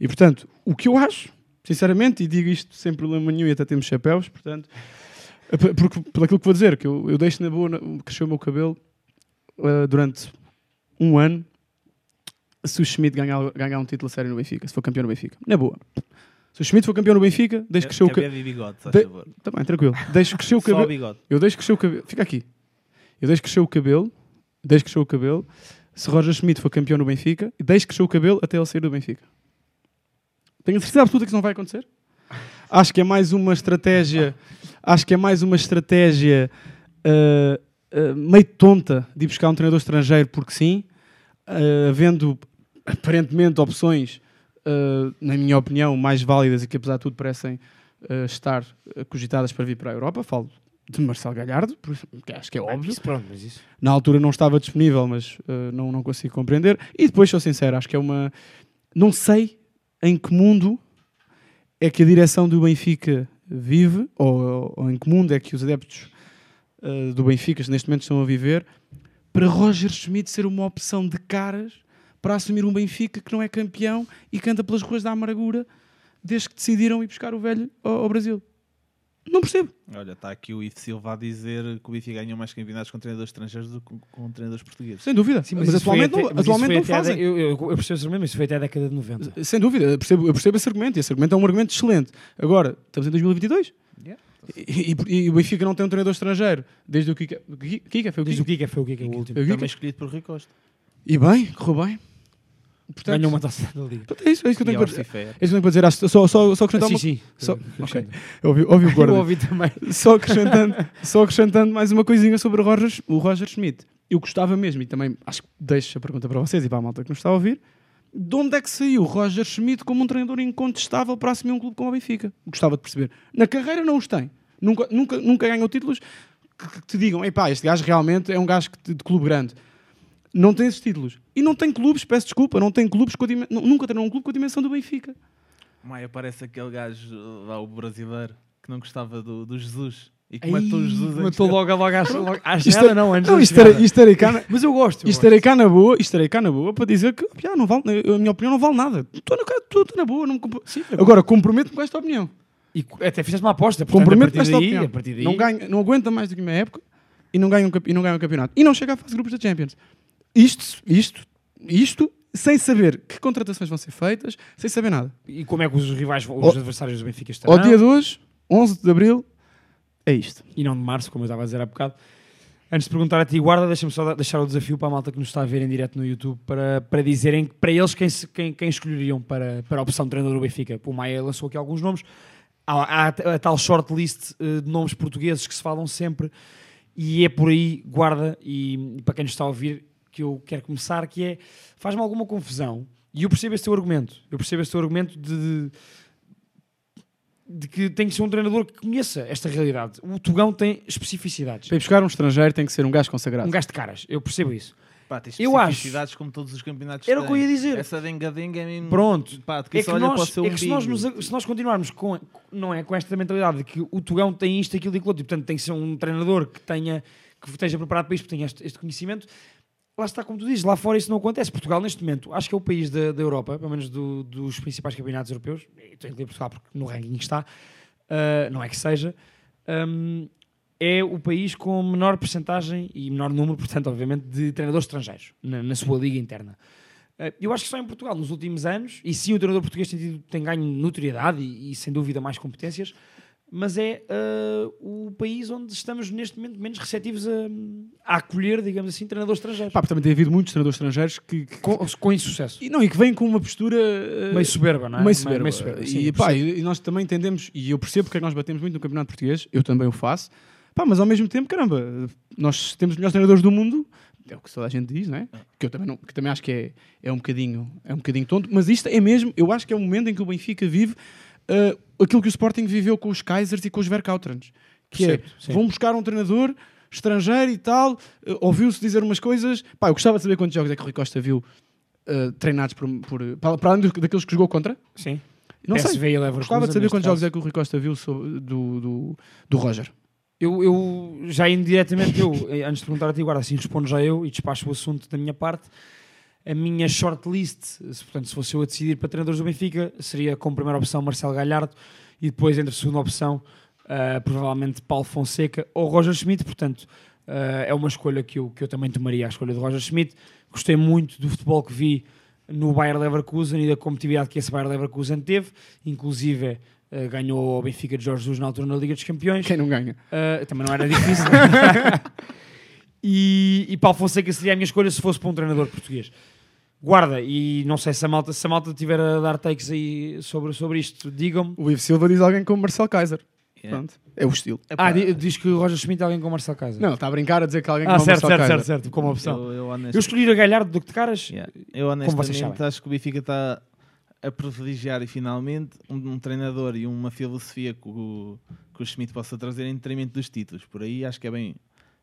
E portanto, o que eu acho, sinceramente, e digo isto sem problema nenhum e até temos chapéus, portanto, porque, pelo aquilo que vou dizer, que eu, eu deixo na boa, na- cresceu o meu cabelo ah, durante um ano se o Schmidt ganhar, ganhar um título sério no Benfica, se for campeão no Benfica. Na boa. Se o Schmidt for campeão no Benfica, deixo crescer o cabelo. Bigode, faz De- favor. Também, tranquilo. Deixo crescer o *laughs* cabelo. Eu deixo crescer o cabelo. Fica aqui. Eu deixo crescer o cabelo. Deixo crescer o cabelo. Se Roger Schmidt for campeão no Benfica, deixo crescer o cabelo até ele sair do Benfica. Tenho a certeza absoluta que isso não vai acontecer. Acho que é mais uma estratégia. Acho que é mais uma estratégia ah, ah, meio tonta de ir buscar um treinador estrangeiro, porque sim, ah, havendo aparentemente opções, na minha opinião, mais válidas e que apesar de tudo parecem estar cogitadas para vir para a Europa. Falo de Marcelo Galhardo, por- que acho que é óbvio. Isso, pronto, isso. Na altura não estava disponível, mas uh, não, não consigo compreender. E depois, sou sincero, acho que é uma. Não sei em que mundo é que a direção do Benfica vive, ou, ou em que mundo é que os adeptos uh, do Benfica neste momento estão a viver, para Roger Schmidt ser uma opção de caras para assumir um Benfica que não é campeão e anda pelas ruas da amargura desde que decidiram ir buscar o velho ao, ao Brasil. Não percebo. Olha, está aqui o Ivo Silva a dizer que o Benfica ganhou mais campeonatos com treinadores estrangeiros do que com treinadores portugueses. Sem dúvida. Sim, mas, foi atualmente, até- não, mas atualmente não fazem. Eu, eu, eu percebo esse argumento, mas isso foi até a década de 90. Sem dúvida, eu percebo, eu percebo esse argumento, e esse argumento é um argumento excelente. Agora, estamos em 2022 Yeah. e, e- e o Benfica não tem um treinador estrangeiro desde o Kika. o Kika- Kika foi o Kika. o Kika, foi o Kika, o último. Eu- Também escolhido por Rui Costa. E bem, correu bem. Portanto, Ganhou uma taça da Liga. portanto, é isso, é isso que eu tenho para dizer. É isso que eu tenho para dizer. Acho Só, só, só acrescentar sim, uma... sim. Só, Acrescenta. ok. Ouvi, ouvi o *laughs* Eu Gordon. ouvi também. só, acrescentando, só acrescentando mais uma coisinha sobre o Roger, o Roger Schmidt. Eu gostava mesmo, e também acho que deixo a pergunta para vocês e para a malta que nos está a ouvir, de onde é que saiu o Roger Schmidt como um treinador incontestável para assumir um clube como o Benfica? Gostava de perceber. Na carreira não os tem, Nunca, nunca, nunca ganhou títulos que, que te digam, epá, este gajo realmente é um gajo que te- de clube grande. Não tem esses títulos. E não tem clubes, peço desculpa, não tem clubes nunca treinou um clube com a dimensão do Benfica. Maia parece aquele gajo lá, o brasileiro, que não gostava do, do Jesus. E que Ai, matou o Jesus matou de- logo, logo às, logo chegada, é- não, antes não, isto era cá na- Mas eu gosto. eu Estarei gosto. cá na boa, estarei cá na boa para dizer que pá, não vale, a minha opinião não vale nada. Estou na, estou- na boa, não me compro- Agora comprometo-me com esta opinião. E até fizeste uma aposta. portanto, Comprometo-me com a partir esta daí, opinião. daí, Não, ganha, não aguenta mais do que uma época e não ganha um, e não ganha um campeonato. E não chega à fase de grupos da Champions. Isto, isto, isto, sem saber que contratações vão ser feitas, sem saber nada. E como é que os rivais, os Ao- adversários do Benfica estarão? Ao dia de hoje, 11 de Abril, é isto. E não de março, como eu estava a dizer há bocado. Antes de perguntar a ti, guarda, deixa-me só deixar o desafio para a malta que nos está a ver em direto no YouTube para, para dizerem para eles quem, quem, quem escolheriam para, para a opção de treinador do Benfica. O Maia lançou aqui alguns nomes. Há, há a, a tal shortlist eh, de nomes portugueses que se falam sempre e é por aí, guarda, e, e para quem nos está a ouvir, que eu quero começar, que é, faz-me alguma confusão, e eu percebo esse teu argumento, eu percebo esse teu argumento de, de que tem que ser um treinador que conheça esta realidade. O Tugão tem especificidades. Para ir buscar um estrangeiro tem que ser um gajo consagrado. Um gajo de caras, eu percebo isso. Pá, tem Eu acho- especificidades como todos os campeonatos Era o que eu ia dizer. Essa denga-denga é mesmo... Pronto. Pá, de É que, nós, é que se, nós nos- se nós continuarmos com, não é, com esta mentalidade de que o Tugão tem isto, aquilo e aquilo outro, e portanto tem que ser um treinador que, tenha, que esteja preparado para isto, porque tenha este, este conhecimento, lá está como tu dizes, lá fora isso não acontece. Portugal, neste momento, acho que é o país da, da Europa, pelo menos do- dos principais campeonatos europeus, estou a incluir Portugal porque no ranking está, ah, não é que seja, hum, é o país com menor percentagem e menor número, *laughs* portanto, obviamente, de treinadores estrangeiros na, na sua liga interna. Uh, Eu acho que só em Portugal, nos últimos anos, e sim o treinador português tem, tido- tem ganho notoriedade e, e, sem dúvida mais competências, mas é uh, o país onde estamos neste momento menos receptivos a, a acolher, digamos assim, treinadores estrangeiros. Pá, porque também tem havido muitos treinadores estrangeiros que, que- Com, com insucesso. e, não, e que vêm com uma postura eh, Meio soberba, não é? meio soberba. Meio soberba, sim, e, pá, e nós também entendemos, e eu percebo porque é que nós batemos muito no campeonato português, eu também o faço, pá, mas ao mesmo tempo, caramba, nós temos os melhores treinadores do mundo, é o que toda a gente diz, não é? Que eu também, não, que também acho que é, é, um bocadinho, é um bocadinho tonto, mas isto é mesmo, eu acho que é o momento em que o Benfica vive eh, aquilo que o Sporting viveu com os Kaisers e com os Verkautrans, que é, vão buscar um treinador estrangeiro e tal, eh, ouviu-se dizer umas coisas, pá, eu gostava de saber quantos jogos é que o Rui Costa viu eh, treinados por, por- para, para além do- daqueles que jogou contra, Sim. não sei. PSV e Leverkusen, Gostava de saber quantos caso. jogos é que o Rui Costa viu sobre- do, do, do Roger. Eu, eu já indiretamente, eu, antes de perguntar a ti, guarda, assim respondo já eu e despacho o assunto da minha parte. A minha shortlist, se, portanto, se fosse eu a decidir para treinadores do Benfica, seria como primeira opção Marcelo Galhardo e depois, entre segunda opção, ah, provavelmente Paulo Fonseca ou Roger Schmidt. Portanto, ah, é uma escolha que eu, que eu também tomaria, a escolha de Roger Schmidt. Gostei muito do futebol que vi no Bayer Leverkusen e da competitividade que esse Bayer Leverkusen teve, inclusive ah, ganhou o Benfica de Jorge Jesus na altura na Liga dos Campeões. Quem não ganha? Uh, também não era difícil. *laughs* e, e Paulo Fonseca seria a minha escolha se fosse para um treinador português. Guarda, e não sei se a malta, se a malta tiver a dar takes aí sobre, sobre isto, digam-me. O Ivo Silva diz alguém como Marcel Kaiser. Yeah. Pronto. É o estilo. Ah, di- diz que o Roger Schmidt é alguém com Marcelo Casa. Não, está a brincar a dizer que alguém ah, como certo, Marcel certo, Kaiser. certo, certo, como opção. Eu, eu, honest- Eu escolhi a Galhardo do que de caras. Yeah. Eu Como vocês honestamente sabem. acho que o Benfica está a privilegiar e finalmente um, um treinador e uma filosofia que o, que o Schmidt possa trazer em detrimento dos títulos. Por aí acho que é bem,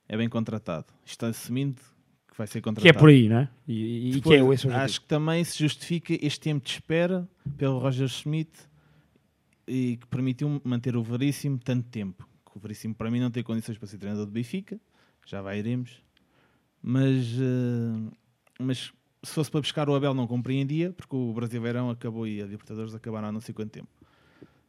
é bem contratado. Está assumindo que vai ser contratado. Que é por aí, não é? E, e- e que Depois, é esse objetivo. acho que também se justifica este tempo de espera pelo Roger Schmidt e que permitiu manter o Veríssimo tanto tempo. Que o Veríssimo para mim não tem condições para ser treinador do Benfica, já vai iremos. Mas, eh, mas se fosse para buscar o Abel não compreendia, porque o Brasileirão acabou e a Libertadores acabaram há não sei quanto tempo.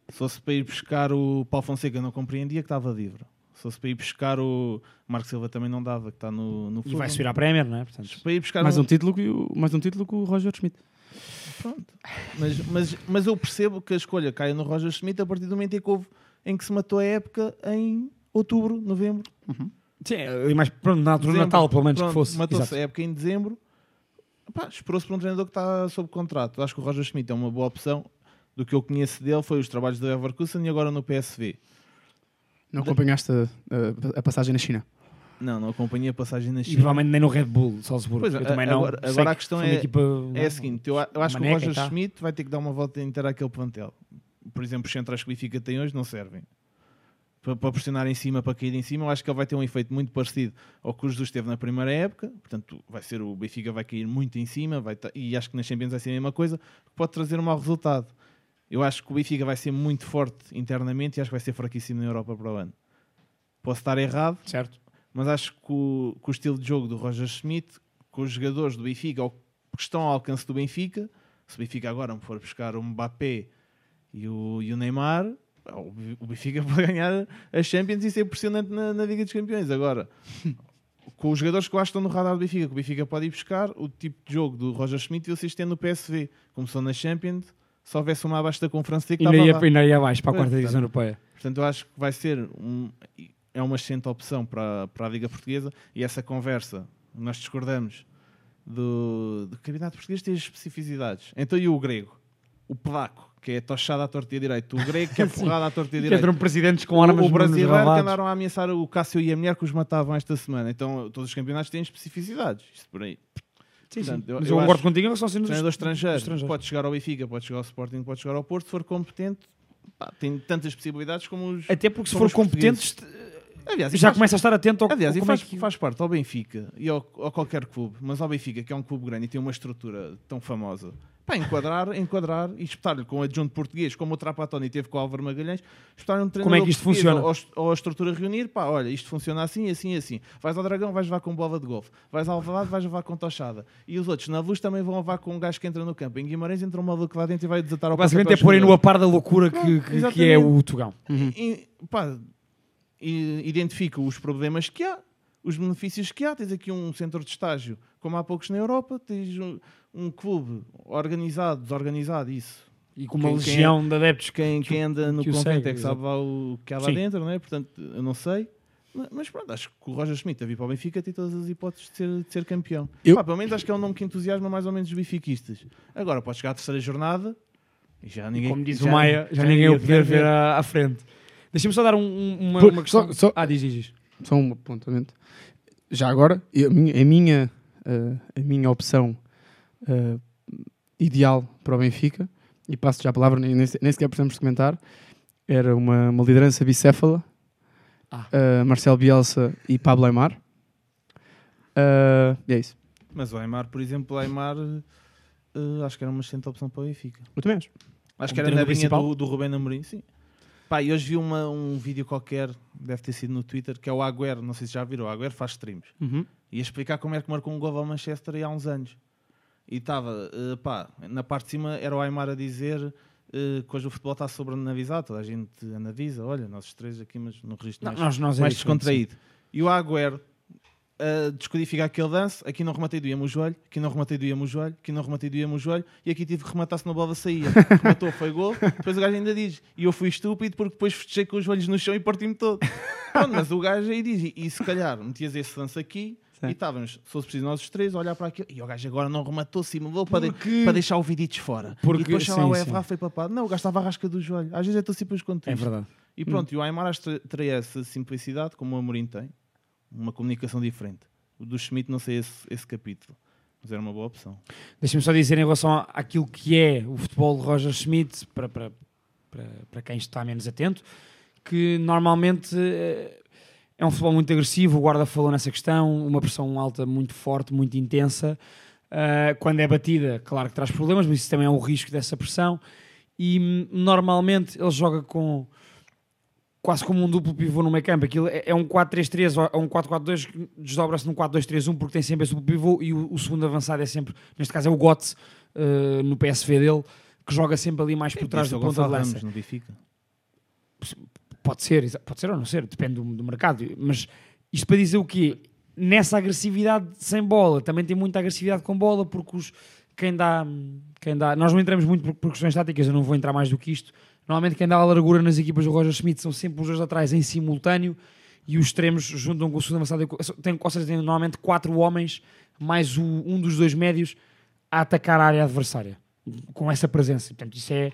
Se fosse para ir buscar o Paulo Fonseca não compreendia que estava livre. Se fosse para ir buscar o Marco Silva também não dava, que está no, no E vai subir à Premier, não é? Portanto, Para ir buscar Mais um- um, título que o, mais um título que o Roger Schmidt. Pronto. Mas, mas, mas eu percebo que a escolha caia no Roger Schmidt a partir do momento em que, houve, em que se matou a época em outubro, novembro. sim, e mais pronto, na altura do. Natal, pelo menos Pronto, que fosse. Matou-se a época em dezembro. Esperou-se por um treinador que está sob contrato. Acho que o Roger Schmidt é uma boa opção. Do que eu conheço dele foi os trabalhos do Leverkusen e agora no PSV. Não acompanhaste a, a- a passagem na China? Não, não acompanhei a passagem na E China. provavelmente nem no Red Bull, Salzburgo. Pois, eu também não. agora- a que questão uma é- equipa, É a seguinte, eu, eu acho que o Roger e. Schmidt vai ter que dar uma volta inteira àquele plantel. Por exemplo, os centrais que o Benfica tem hoje não servem. para, para pressionar em cima, para cair em cima. Eu acho que ele vai ter um efeito muito parecido ao que o Jesus teve na primeira época. Portanto, vai ser o Benfica vai cair muito em cima vai e acho que na Champions vai ser a mesma coisa. Pode trazer um mau resultado. Eu acho que o Benfica vai ser muito forte internamente e acho que vai ser fraquíssimo na Europa para o ano. Posso estar errado, Certo. mas acho que o, que o estilo de jogo do Roger Schmidt, com os jogadores do Benfica, ou que estão ao alcance do Benfica, se o Benfica agora me for buscar o Mbappé e o, e o Neymar, o Be- o Benfica *laughs* pode ganhar a Champions e ser impressionante na, na Liga dos Campeões. Agora, com os jogadores que eu acho que estão no radar do Benfica, que o Benfica pode ir buscar, o tipo de jogo do Roger Schmidt e vocês têm no PSV. Começou na Champions, se houvesse uma abaixo da Conferência League, Ainda ia, ainda ia abaixo para a Pois, quarta divisão europeia. Portanto, eu acho que vai ser um, é uma excelente opção para, para a Liga Portuguesa e essa conversa, nós discordamos do, do campeonato português tem as especificidades. Então, e o grego? O pedaco, que é tochado à torta e à direita. O grego, que é *laughs* Sim. porrada à torta e direita. entram presidentes com armas o, brasileiro que andaram a ameaçar o Cássio e a mulher que os matavam esta semana. Então, todos os campeonatos têm especificidades. Isto por aí. Sim, sim. Eu- Mas eu eu concordo contigo em relação ao dos, Treinador estrangeiro, estrangeiros. pode chegar ao Benfica, pode chegar ao Sporting, pode chegar ao Porto, se for competente, pá, tem tantas possibilidades como os. Até porque se for os portugueses. competente, Aliás, já faz- começa a estar atento ao Aliás, e como é faz, que- faz parte ao Benfica e ao, a qualquer clube, mas ao Benfica, que é um clube grande e tem uma estrutura tão famosa, pá, enquadrar, enquadrar e espetar-lhe com o adjunto português, como o Trapatoni teve com o Álvaro Magalhães, espetar-lhe um treinador Como é que isto funciona? Ou, ou a estrutura reunir, pá, olha, isto funciona assim, assim, assim. Vais ao Dragão, vais levar com bola de golfe. Vais ao Alvalade, vais levar com tochada. E os outros, na luz, também vão levar com um gajo que entra no campo. Em Guimarães entra um maluco lá dentro e vai desatar o basicamente é aí no jogadores. apar da loucura que, que- que é o Tugão. E, pá, identifica os problemas que há, os benefícios que há. Tens aqui um centro de estágio, como há poucos na Europa, tens um, clube organizado, desorganizado, isso. E com uma Quem- quem legião de adeptos Quem, quem anda no que convento é que sabe lá o que há lá Sim. dentro, não é? Portanto, eu não sei. Ma- Mas pronto, acho que o Roger Schmidt a vir para o Benfica tem todas as hipóteses de ser, de ser campeão. Eu- Pá, pelo menos acho que é um nome que entusiasma mais ou menos os benfiquistas. Agora pode chegar à terceira jornada e já ninguém. Como diz já- o Maia, já, já ninguém o poder ver. ver à, à frente. Deixa-me só dar um- um- uma, Por- uma questão. só- só- Ah, diz, diz, diz. Só um apontamento. Já agora, eu- a minha, a minha, eh, a minha opção eh, ideal para o Benfica, e passo já a palavra, nem, nem se- nem sequer precisamos de comentar, era uma, uma liderança bicéfala, Ah. eh, Marcelo Bielsa e Pablo Aymar. Eh, e é isso. Mas o Aymar, por exemplo, o Aymar eh, acho que era uma excelente opção para o Benfica. Eu também acho. Como que era na principal? do, do Rubén Amorim, sim. Pá, e hoje vi uma, um vídeo qualquer, deve ter sido no Twitter, que é o Agüero, não sei se já viram, o Agüero faz streams. Uhum. Ia explicar como é que marcou um gol ao Manchester aí há uns anos. E estava, eh, pá, na parte de cima era o Aymar a dizer eh, que hoje o futebol está sobreanalisado, toda a gente anavisa, olha, nós os três aqui, mas no registro Não, mais, nós- nós é mais diferente, descontraído. E o Agüero a descodificar aquele lance, aqui não rematei doía-me o joelho, aqui não rematei doía-me o joelho, aqui não rematei doía-me o joelho, e aqui tive que rematar se na bola saía. *laughs* Rematou, foi gol, depois o gajo ainda diz, e eu fui estúpido porque depois festejei com os joelhos no chão e parti-me todo. *laughs* Pronto, mas o gajo aí diz, e, e se calhar metias esse lance aqui, Sim. e estávamos, se fosse preciso nós os três, a olhar para aquilo, e o gajo agora não rematou, simulou para, de- Porque- para deixar o Vidites fora. Porque- e depois sim, lá o. Evra foi papado. Não, o gajo estava à rasca do joelho. Às vezes é tão simples quanto É verdade. E pronto, e o Aymar acho que tra- traria essa simplicidade, como o Amorim tem, uma comunicação diferente. O do Schmidt não sei esse, esse capítulo, mas era uma boa opção. Deixa-me só dizer em relação àquilo que é o futebol de Roger Schmidt, para, para, para, para quem está menos atento, que normalmente eh, é um futebol muito agressivo, o guarda falou nessa questão, uma pressão alta muito forte, muito intensa. Ah, quando é batida, claro que traz problemas, mas isso também é um risco dessa pressão. E hum, normalmente ele joga com quase como um duplo pivô no meio campo. Aquilo é é um 4-3-3 ou é um 4-4-2 que desdobra-se num 4-2-3-1 porque tem sempre esse duplo pivô e o, o segundo avançado é sempre, neste caso é o Götze eh, no PSV dele, que joga sempre ali mais por trás é do o ponta de lança. Ramos no Benfica. Pode ser, pode ser ou não ser, depende do, do mercado. Mas isto para dizer o quê? Nessa agressividade sem bola, também tem muita agressividade com bola, porque os, quem, dá, quem dá. Nós não entramos muito por, por questões táticas, eu não vou entrar mais do que isto. Normalmente quem dá a largura nas equipas do Roger Schmidt são sempre os dois atrás em simultâneo e os extremos juntam com o segundo avançado. Tem, ou seja, tem normalmente quatro homens mais o- um dos dois médios a atacar a área adversária com essa presença. Portanto, isso é.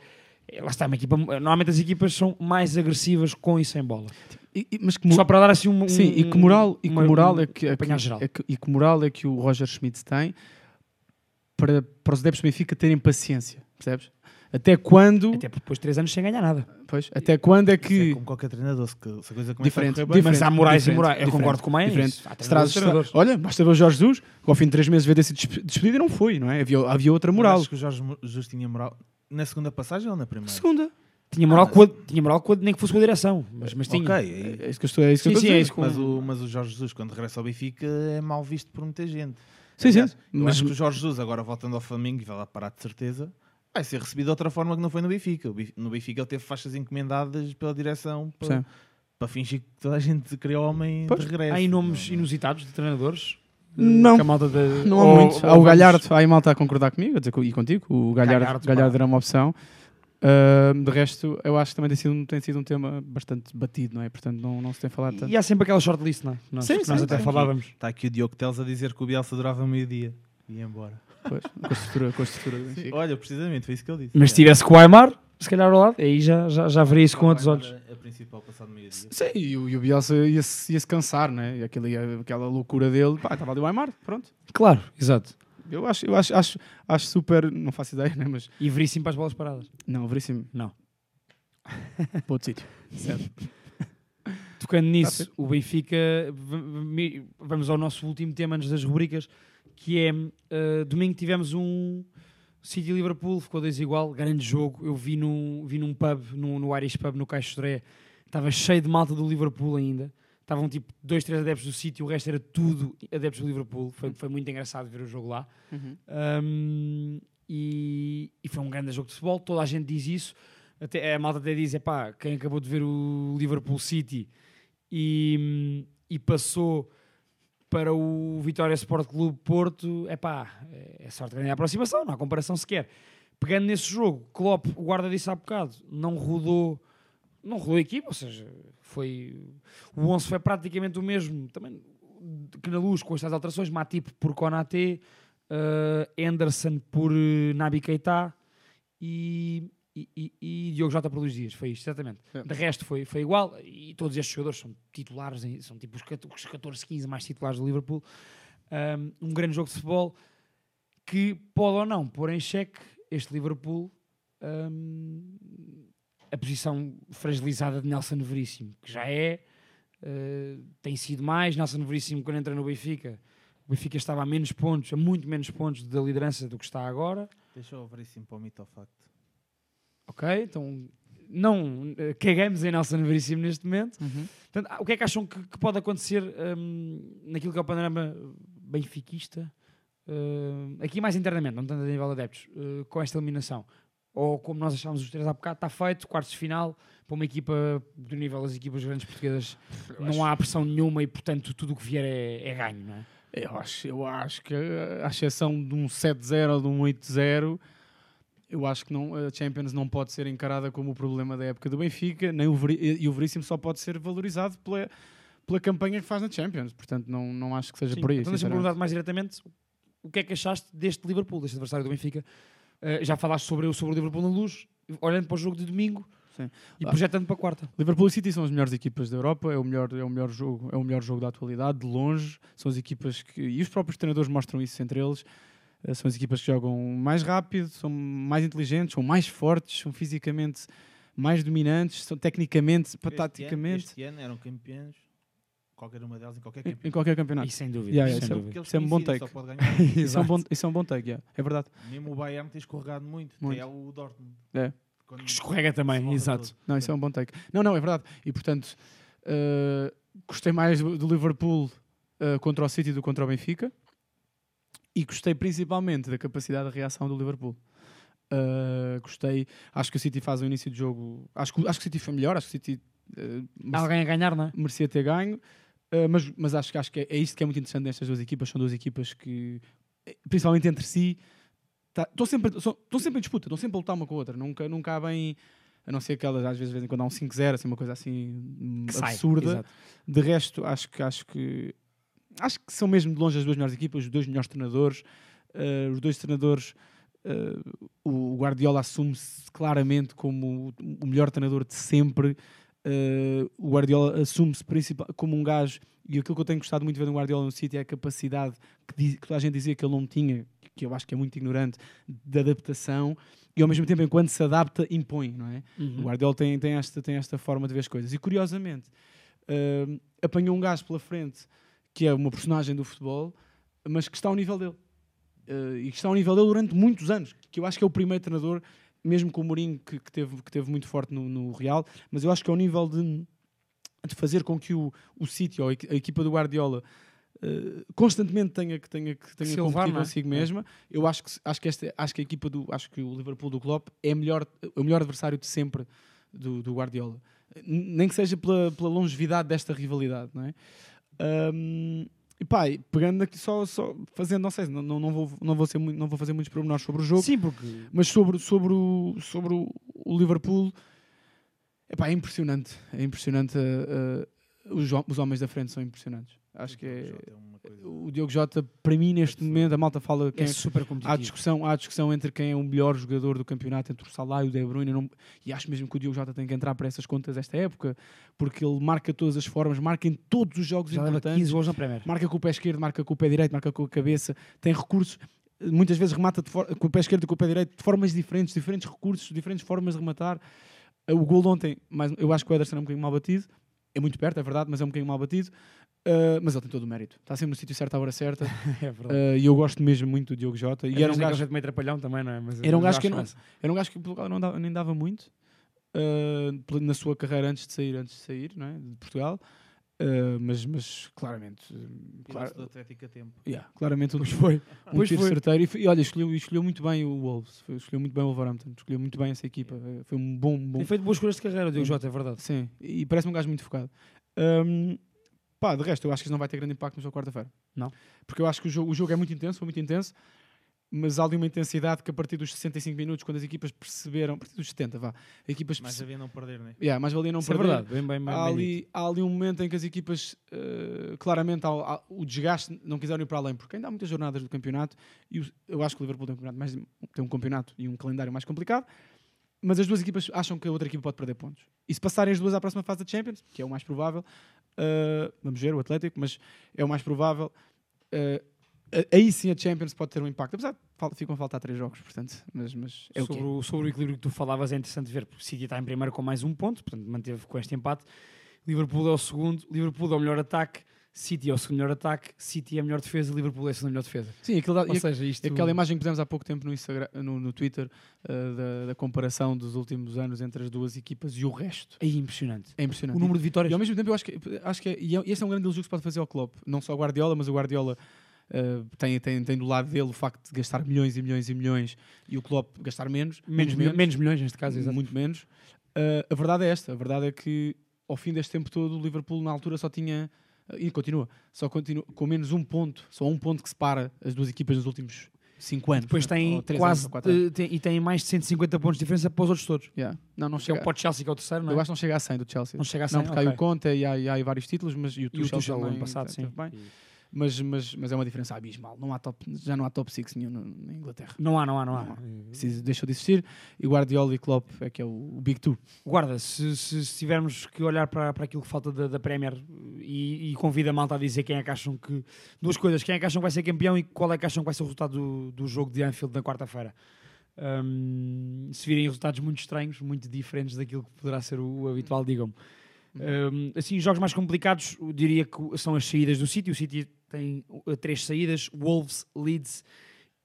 É- Lá está, uma equipa. Normalmente as equipas são mais agressivas com e sem bola. E- e- mas que Só para dar assim um. Sim, e que moral, e que moral um é que, é que, apanhado geral. é que- e que moral é que o Roger Schmidt tem para, para os adeptos do Benfica terem paciência, percebes? Até quando, Até porque depois de 3 anos sem ganhar nada. pois, até quando é Isso é que como qualquer treinador, se, que- se a coisa começa Diferente, a correr bem, Mas há morais e diferente, morais. Eu diferente, concordo com o Maia. diferente. trazes- treinadores. olha, basta ver o Jorge Jesus, que ao fim de três meses veio ter sido despe- despedido e não foi, não é? Havia, havia outra Mas moral. Acho que o Jorge Jesus tinha moral na segunda passagem ou na primeira? Segunda. Tinha moral, com a, tinha moral com a- nem que fosse com a direção. Mas, mas tinha. Ok, É isso que eu estou, é isso que Sim, eu estou sim, a é dizer. isso que- mas o, mas o Jorge Jesus, quando regressa ao Benfica, é mal visto por muita gente. Sim, sim. Aliás, Eu Mas- acho que o Jorge Jesus, agora voltando ao Flamengo, e vai lá parar de certeza, vai ser recebido de outra forma que não foi no Benfica. No Benfica ele teve faixas encomendadas pela direção para, Sim. para fingir que toda a gente queria o homem Pois, de regresso. Há aí nomes inusitados de treinadores? Não. Que a malta de- Não há ou- muito. ou Há o vamos- Galhardo, há aí malta a concordar comigo dizer, e contigo. O Galhardo, Galhardo, Galhardo, era uma opção. Ah, de resto, eu acho que também tem sido, um- tem sido um tema bastante batido, não é? Portanto, não, não se tem falado tanto. E há sempre aquela shortlist, não é? Nós, Sim, que nós sim, até falávamos. Está aqui o Diogo Teles a dizer que o Bielsa durava meio-dia e ia embora. Pois, com a estrutura, com a estrutura Sim, olha, precisamente, foi isso que ele disse. Mas se tivesse com o Aymar, se calhar ao lado, aí já, já, já veria isso com outros olhos. A, principal passado meio-dia. Sim, e o, e o Bielsa ia-se ia -se cansar, né? E aquele, aquela loucura dele, pá, estava ali o Aymar, pronto. Claro, exato. Eu acho, eu acho, acho, acho super, não faço ideia, né? Mas, E veríssimo para as bolas paradas. não, veríssimo. Não. *laughs* Para outro sítio. Certo. Tocando nisso, o Benfica, vamos ao nosso último tema antes das rubricas, que é, eh, domingo tivemos um City Liverpool, ficou 2 igual, grande jogo, eu vi num, vi num pub, no, no Irish Pub, no Caixo Dré, estava cheio de malta do Liverpool ainda, estavam tipo dois, três adeptos do City, o resto era tudo adeptos do Liverpool, foi, foi muito engraçado ver o jogo lá. Um, e, e foi um grande jogo de futebol, toda a gente diz isso. Até, a malta até diz: pá, quem acabou de ver o Liverpool City? E, e passou para o Vitória Sport Clube Porto, é pá, é sorte grande a aproximação, não há comparação sequer. Pegando nesse jogo, Klopp, o guarda disse há bocado, não rodou, não rodou a equipa, ou seja, foi, o 11 foi praticamente o mesmo, também que na luz com estas alterações, Matip por Konaté, uh, Anderson por uh, Nabi Keita e, e, e, e Diogo Jota por Luís Dias, foi isto, exatamente. É. De resto foi, foi igual, e todos estes jogadores são titulares, são tipo os 14, os 14 15 mais titulares do Liverpool. Um, um grande jogo de futebol que pode ou não pôr em xeque este Liverpool um, a posição fragilizada de Nelson Veríssimo, que já é, uh, tem sido mais. Nelson Veríssimo, quando entra no Benfica, o Benfica estava a menos pontos, a muito menos pontos da liderança do que está agora. Deixa eu ver isso para o mito ao facto. Ok, então não eh, cagamos em Nelson Veríssimo neste momento. Portanto, ah, o que é que acham que, que pode acontecer hum, naquilo que é o panorama benfiquista? Hum, aqui mais internamente, não tanto a nível de adeptos, eh, com esta eliminação. Ou como nós achámos os três há bocado, está feito, quartos de final, para uma equipa do nível das equipas grandes portuguesas, não há pressão nenhuma e, portanto, tudo o que vier é, é ganho, não é? Eu acho, eu acho que, a exceção de um 7-0 ou de um 8-0, eu acho que não, a Champions não pode ser encarada como o problema da época do Benfica, nem o e o Veríssimo só pode ser valorizado pela, pela campanha que faz na Champions. Portanto, não, não acho que seja Sim, por aí. Então deixa-me perguntar mais diretamente o que é que achaste deste Liverpool, deste adversário do Benfica. Uh, já falaste sobre, o- sobre o Liverpool na luz, olhando para o jogo de domingo Sim. e Ah. projetando para a quarta. Liverpool e City são as melhores equipas da Europa, é o melhor, é o melhor jogo, é o melhor jogo da atualidade, de longe. São as equipas que e os próprios treinadores mostram isso entre eles. Eh, São as equipas que jogam mais rápido, são mais inteligentes, são mais fortes, são fisicamente mais dominantes, são tecnicamente, Este taticamente, Ano, este ano eram campeões, qualquer uma delas em qualquer campeonato. em qualquer campeonato. E sem dúvida. Yeah, sem yeah, isso é- dúvida. Isso é um bom take. *laughs* Isso é um bom, isso é um bom take, yeah, é verdade. Mesmo o Bayern tem escorregado muito, Muito. até o Dortmund. É. Quando Escorrega também, exato. todo. Não, isso é um bom take. Não, não, é verdade. E portanto, eh, gostei mais do, do Liverpool eh, contra o City do que contra o Benfica. E gostei principalmente da capacidade de reação do Liverpool. Eh, gostei, acho que o City faz o início de jogo. Acho que, acho que o City foi melhor, acho que o City Há alguém a ganhar, não é? merecia ter ganho. eh, mas, mas acho, que- acho que é, é isto que é muito interessante nestas duas equipas. São duas equipas que, principalmente entre si, tá- estão sempre, são- estão sempre em disputa, estão sempre a lutar uma com a outra. Nunca, nunca há bem, a não ser aquelas, às vezes, de vez em quando há um 5-0, assim, uma coisa assim Que sai, absurda. exato. De resto, acho que, acho que acho que são mesmo de longe as duas melhores equipas, os dois melhores treinadores. eh, os dois treinadores, eh, o Guardiola assume-se claramente como o, melhor treinador de sempre. Eh, o Guardiola assume-se como um gajo, e aquilo que eu tenho gostado muito de ver no Guardiola no City é a capacidade que, diz- que a gente dizia que ele não tinha, que eu acho que é muito ignorante, de adaptação e ao mesmo tempo, enquanto se adapta, impõe, não é? Uhum. O Guardiola tem, tem, esta, tem esta forma de ver as coisas. E curiosamente, hum, apanhou um gajo pela frente que é uma personagem do futebol, mas que está ao nível dele. Uh, e que está ao nível dele durante muitos anos. Que eu acho que é o primeiro treinador, mesmo com o Mourinho, que, que teve, que teve muito forte no, no Real, mas eu acho que é o nível de, de fazer com que o, o City ou a equi- a equipa do Guardiola uh, constantemente tenha que tenha que tenha elevar, competir é? consigo mesma. Eu acho que acho que esta acho que a equipa do acho que o Liverpool do Klopp é melhor o melhor adversário de sempre do, do Guardiola. Nem que seja pela, pela longevidade desta rivalidade, não é? Um, e pá, pegando aqui só, só fazendo, não sei, não, não, não, vou, não, vou ser não vou fazer muitos pormenores sobre o jogo, Sim, porque mas sobre, sobre, o, sobre o, Liverpool, epá, é impressionante. É impressionante. uh, uh, os, os homens da frente são impressionantes. Acho que é. O Diogo Jota, para mim, neste momento, a malta fala quem é é- super Há competitivo. discussão, há discussão entre quem é o melhor jogador do campeonato, entre o Salah e o De Bruyne. não- e acho mesmo que o Diogo Jota tem que entrar para essas contas esta época, porque ele marca todas as formas, marca em todos os jogos Já importantes. 15 gols na Premier. Marca com o pé esquerdo, marca com o pé direito, marca com a cabeça, tem recursos. Muitas vezes remata com o pé esquerdo e com o pé direito de formas diferentes, diferentes recursos, diferentes formas de rematar. O gol ontem, mais, eu acho que o Ederson é um bocadinho mal batido. É muito perto, é verdade, mas é um bocadinho mal batido. Uh, mas ele tem todo o mérito. Está sempre no sítio certo à hora certa. *laughs* É verdade. Uh, e eu gosto mesmo muito do Diogo Jota. E era um gajo meio trapalhão também, não é? Mas, era um gajo que não, era um gajo que Portugal não dava- nem dava muito uh, na sua carreira antes de sair, antes de sair, não é? de Portugal. Uh, mas, mas claramente, Claro. do Atlético a tempo. yeah, claramente um, *laughs* Pois foi. um Pois tiro foi. certeiro. E, e olha, escolheu, escolheu muito bem o Wolves, foi- escolheu muito bem o Wolverhampton, escolheu muito bem essa equipa. Foi um bom, bom Tem feito boas escolhas de carreira, o Diogo. Jota, é verdade. Sim, e parece-me um gajo muito focado. Um, pá, de resto, eu acho que isso não vai ter grande impacto no jogo quarta-feira. Não. Porque eu acho que o jogo, o jogo é muito intenso, foi muito intenso, mas há ali uma intensidade que a partir dos 65 minutos, quando as equipas perceberam, a partir dos 70, vá, as equipas perce- havia não perder, né? Yeah, mais valia não Isso é perder. verdade. Bem, bem, bem, Há bem ali, há ali um momento em que as equipas, eh, claramente, há, há- o desgaste não quiseram ir para além, porque ainda há muitas jornadas do campeonato e o- eu acho que o Liverpool tem um, campeonato mais, tem um campeonato e um calendário mais complicado, mas as duas equipas acham que a outra equipa pode perder pontos. E se passarem as duas à próxima fase da Champions, que é o mais provável, eh, vamos ver o Atlético, mas é o mais provável, a- aí sim a Champions pode ter um impacto, apesar de ficam a faltar três jogos, portanto, mas, mas é o que sobre, é. o, sobre o equilíbrio que tu falavas é interessante ver, porque o City está em primeiro com mais um ponto, portanto manteve com este empate. Liverpool é o segundo, Liverpool é o melhor ataque, City é o segundo melhor ataque, City é a melhor defesa, Liverpool é a segunda melhor defesa. Sim, aquilo Ou e- seja, isto... Aquela imagem que pusemos há pouco tempo no, Instagram, no, no Twitter uh, da, da comparação dos últimos anos entre as duas equipas e o resto. É impressionante. É impressionante. O número de vitórias. E ao mesmo tempo eu acho que, acho que é, e é- esse é um grande elogio que se pode fazer ao Klopp. Não só o Guardiola, mas o Guardiola uh, tem, tem, tem do lado dele o facto de gastar milhões e milhões e milhões e o Klopp gastar menos. menos, muito menos, milhões neste caso, exato. muito menos. Uh, a verdade é esta. A verdade é que ao fim deste tempo todo o Liverpool na altura só tinha e continua, só continua com menos um ponto, só um ponto que separa as duas equipas nos últimos cinco anos. Depois tem quase anos, anos. eh, tem- e tem mais de 150 pontos de diferença para os outros todos. Yeah. Não, não Que é chega. o Pote Chelsea que é o terceiro, não é? Eu acho que não chega a 100 do Chelsea. Não chega a Não, 100, porque há aí ok. o Conte e há, e há vários títulos, mas e o E o Tuchel, Tuchel também ano passado, sim. bem. Mas, mas, mas é uma diferença abismal. Não há top, já não há top 6 nenhum na Inglaterra. Não há, não há, não há. Não Isso deixou de existir. E Guardiola e Klopp é que é o, o Big Two. Guarda, se, se, se tivermos que olhar para, para aquilo que falta da, da Premier e, e convida a malta a dizer quem é que acham que. Duas coisas, quem é que acham que vai ser campeão e qual é que acham que vai ser o resultado do, do jogo de Anfield na quarta-feira. Hum, se virem resultados muito estranhos, muito diferentes daquilo que poderá ser o, o habitual, digam-me. Hum, assim, jogos mais complicados, eu diria que são as saídas do City. O City tem uh, três saídas: Wolves, Leeds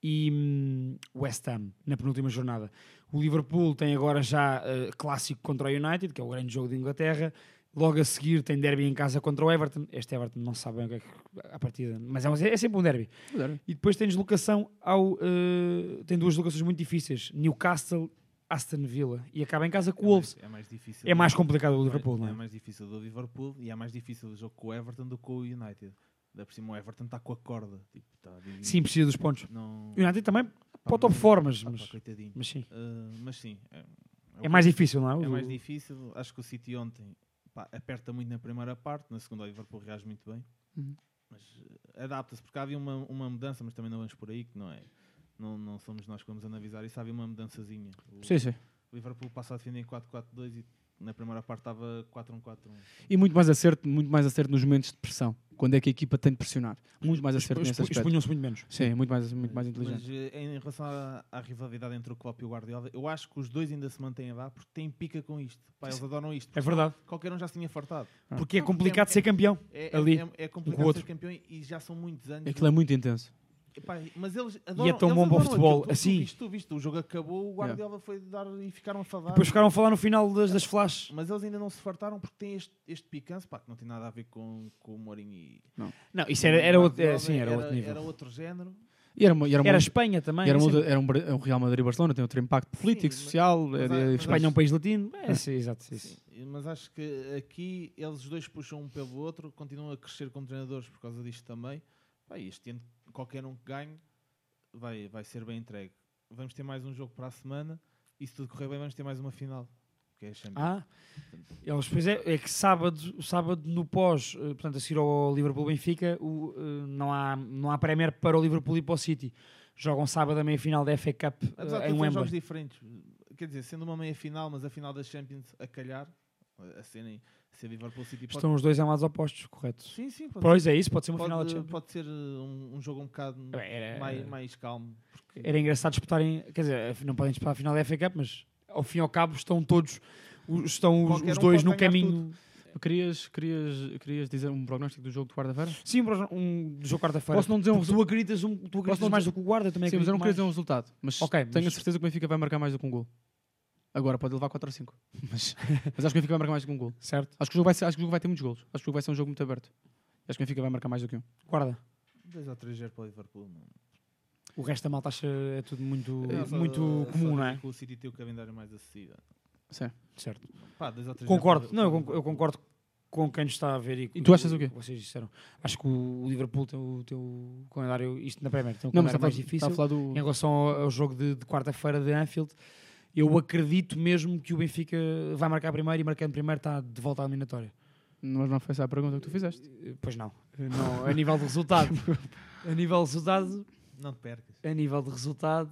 e hum, West Ham na penúltima jornada. O Liverpool tem agora já uh, clássico contra o United, que é o grande jogo de Inglaterra. Logo a seguir tem derby em casa contra o Everton. Este Everton não sabe bem o que é que a partida, mas é, é sempre um derby. E depois tem deslocação ao. uh, tem duas deslocações muito difíceis: Newcastle, Aston Villa. E acaba em casa com o Wolves. É mais difícil. É mais complicado o É Liverpool, mais- não É é? mais difícil do Liverpool e é mais difícil o jogo com o Everton do que com o United. Da por cima o Everton está com a corda. Tipo, tá dividido. Sim, precisa dos pontos. Não... O United também Pá, para o top mas- 4, mas, pá, mas, sim. Uh, mas sim. É, É mais difícil, não é? É O- mais difícil. Acho que o City ontem pá, aperta muito na primeira parte, na segunda o Liverpool reage muito bem. Uhum. Mas uh, adapta-se, porque havia uma, uma mudança, mas também não vamos por aí, que não é. Não, não somos nós que vamos analisar isso. Havia uma mudançazinha. O Sim, sim. Liverpool passa a defender em 4-4-2 e Na primeira parte estava 4-1-4-1. E muito mais acerto, muito mais acerto nos momentos de pressão. Quando é que a equipa tem de pressionar. Muito mais acerto nesse Expu- aspecto. Expunham-se muito menos. Sim, muito mais, muito mais inteligente. Mas eh, em relação à, à rivalidade entre o Klopp e o Guardiola, eu acho que os dois ainda se mantêm a dar porque têm pica com isto. Pá, eles adoram isto. É verdade. Qualquer um já se tinha fartado. Porque é complicado é- ser campeão. É, Ali, é, é, é com complicado o outro. ser campeão e já são muitos anos. Aquilo é muito intenso. Epá, mas eles adoram, é tão eles bom para o futebol. Tu- assim. Tu viste, tu viste, o jogo acabou, o Guardiola foi dar e ficaram a falar. Depois ficaram a falar no final das, das flashes. Mas eles ainda não se fartaram porque têm este, este pá, que não tem nada a ver com, com o Mourinho e... Não, isso era, era, outro, era, Guardiola, sim, era outro nível. Era outro género. E era, uma- e era, uma- Era Espanha também. e era, é uma- era um, um Real Madrid e Barcelona, tem outro impacto político, mas- social. mas é- é- mas Espanha é um país latino. É, sim, exato. sim, sim. Sim, mas acho que aqui eles dois puxam um pelo outro, continuam a crescer como treinadores por causa disto também. E este ano, qualquer um que ganhe vai, vai ser bem entregue. Vamos ter mais um jogo para a semana e se tudo correr bem, vamos ter mais uma final. Que é a Champions. Ah, eles, pois é, é que sábado, sábado no pós, eh, portanto, a seguir ao Liverpool-Benfica, o, eh, não, há, não há Premier para o Liverpool e para o City. Jogam sábado a meia-final da FA Cup eh, Apesar de em os jogos Wembley. diferentes. Quer dizer, sendo uma meia final, mas a final da Champions a calhar, a serem a ser Liverpool City pode... Estão os dois em lados opostos, correto? Sim, sim, pode Pois é isso, pode ser uma pode, final da Champions. pode ser uh, um, um jogo um bocado Bem, era- mais, mais calmo. porque- Era engraçado disputarem, quer dizer, não podem disputar a final da FA Cup, mas ao fim e ao cabo estão todos, os- estão os, Qualquer os um dois pode no caminho. Querias, querias, querias dizer um prognóstico do jogo de quarta-feira? Sim, um jogo quarta-feira. Posso não dizer um Porque Tu acreditas, um, tu acreditas não mais do que o guarda, eu também Sim, mas eu não queria dizer um resultado. Mas Ok, tenho a mas- certeza que o Benfica vai marcar mais do que um gol. Agora pode levar 4 ou 5. *laughs* Mas, mas acho que o Benfica vai marcar mais do que um gol. Certo? Acho que, o jogo vai ser, acho que o jogo vai ter muitos golos. Acho que o jogo vai ser um jogo muito aberto. Acho que o Benfica vai marcar mais do que um. Guarda. 2 ou 3 0 para o Liverpool. não- O resto da malta acha é tudo muito, só- muito só comum, digo não é? que O City tem o calendário mais acessível. Sim. Certo. Pá, 2 ou 3 Concordo. Não, eu concordo, eu concordo com quem nos está a ver. E, E tu achas o quê? que Vocês disseram. Acho que o Liverpool tem o, tem o calendário, isto na Premier, tem o Não, calendário está a mais falar- difícil. está a falar do. Em relação ao, ao jogo de, de quarta-feira de Anfield, eu acredito mesmo que o Benfica vai marcar primeiro e marcando primeiro está de volta à eliminatória. Mas não foi essa a pergunta que tu fizeste. Eh, Pois não. não a nível de resultado. a nível de resultado. Não te percas. A nível de resultado.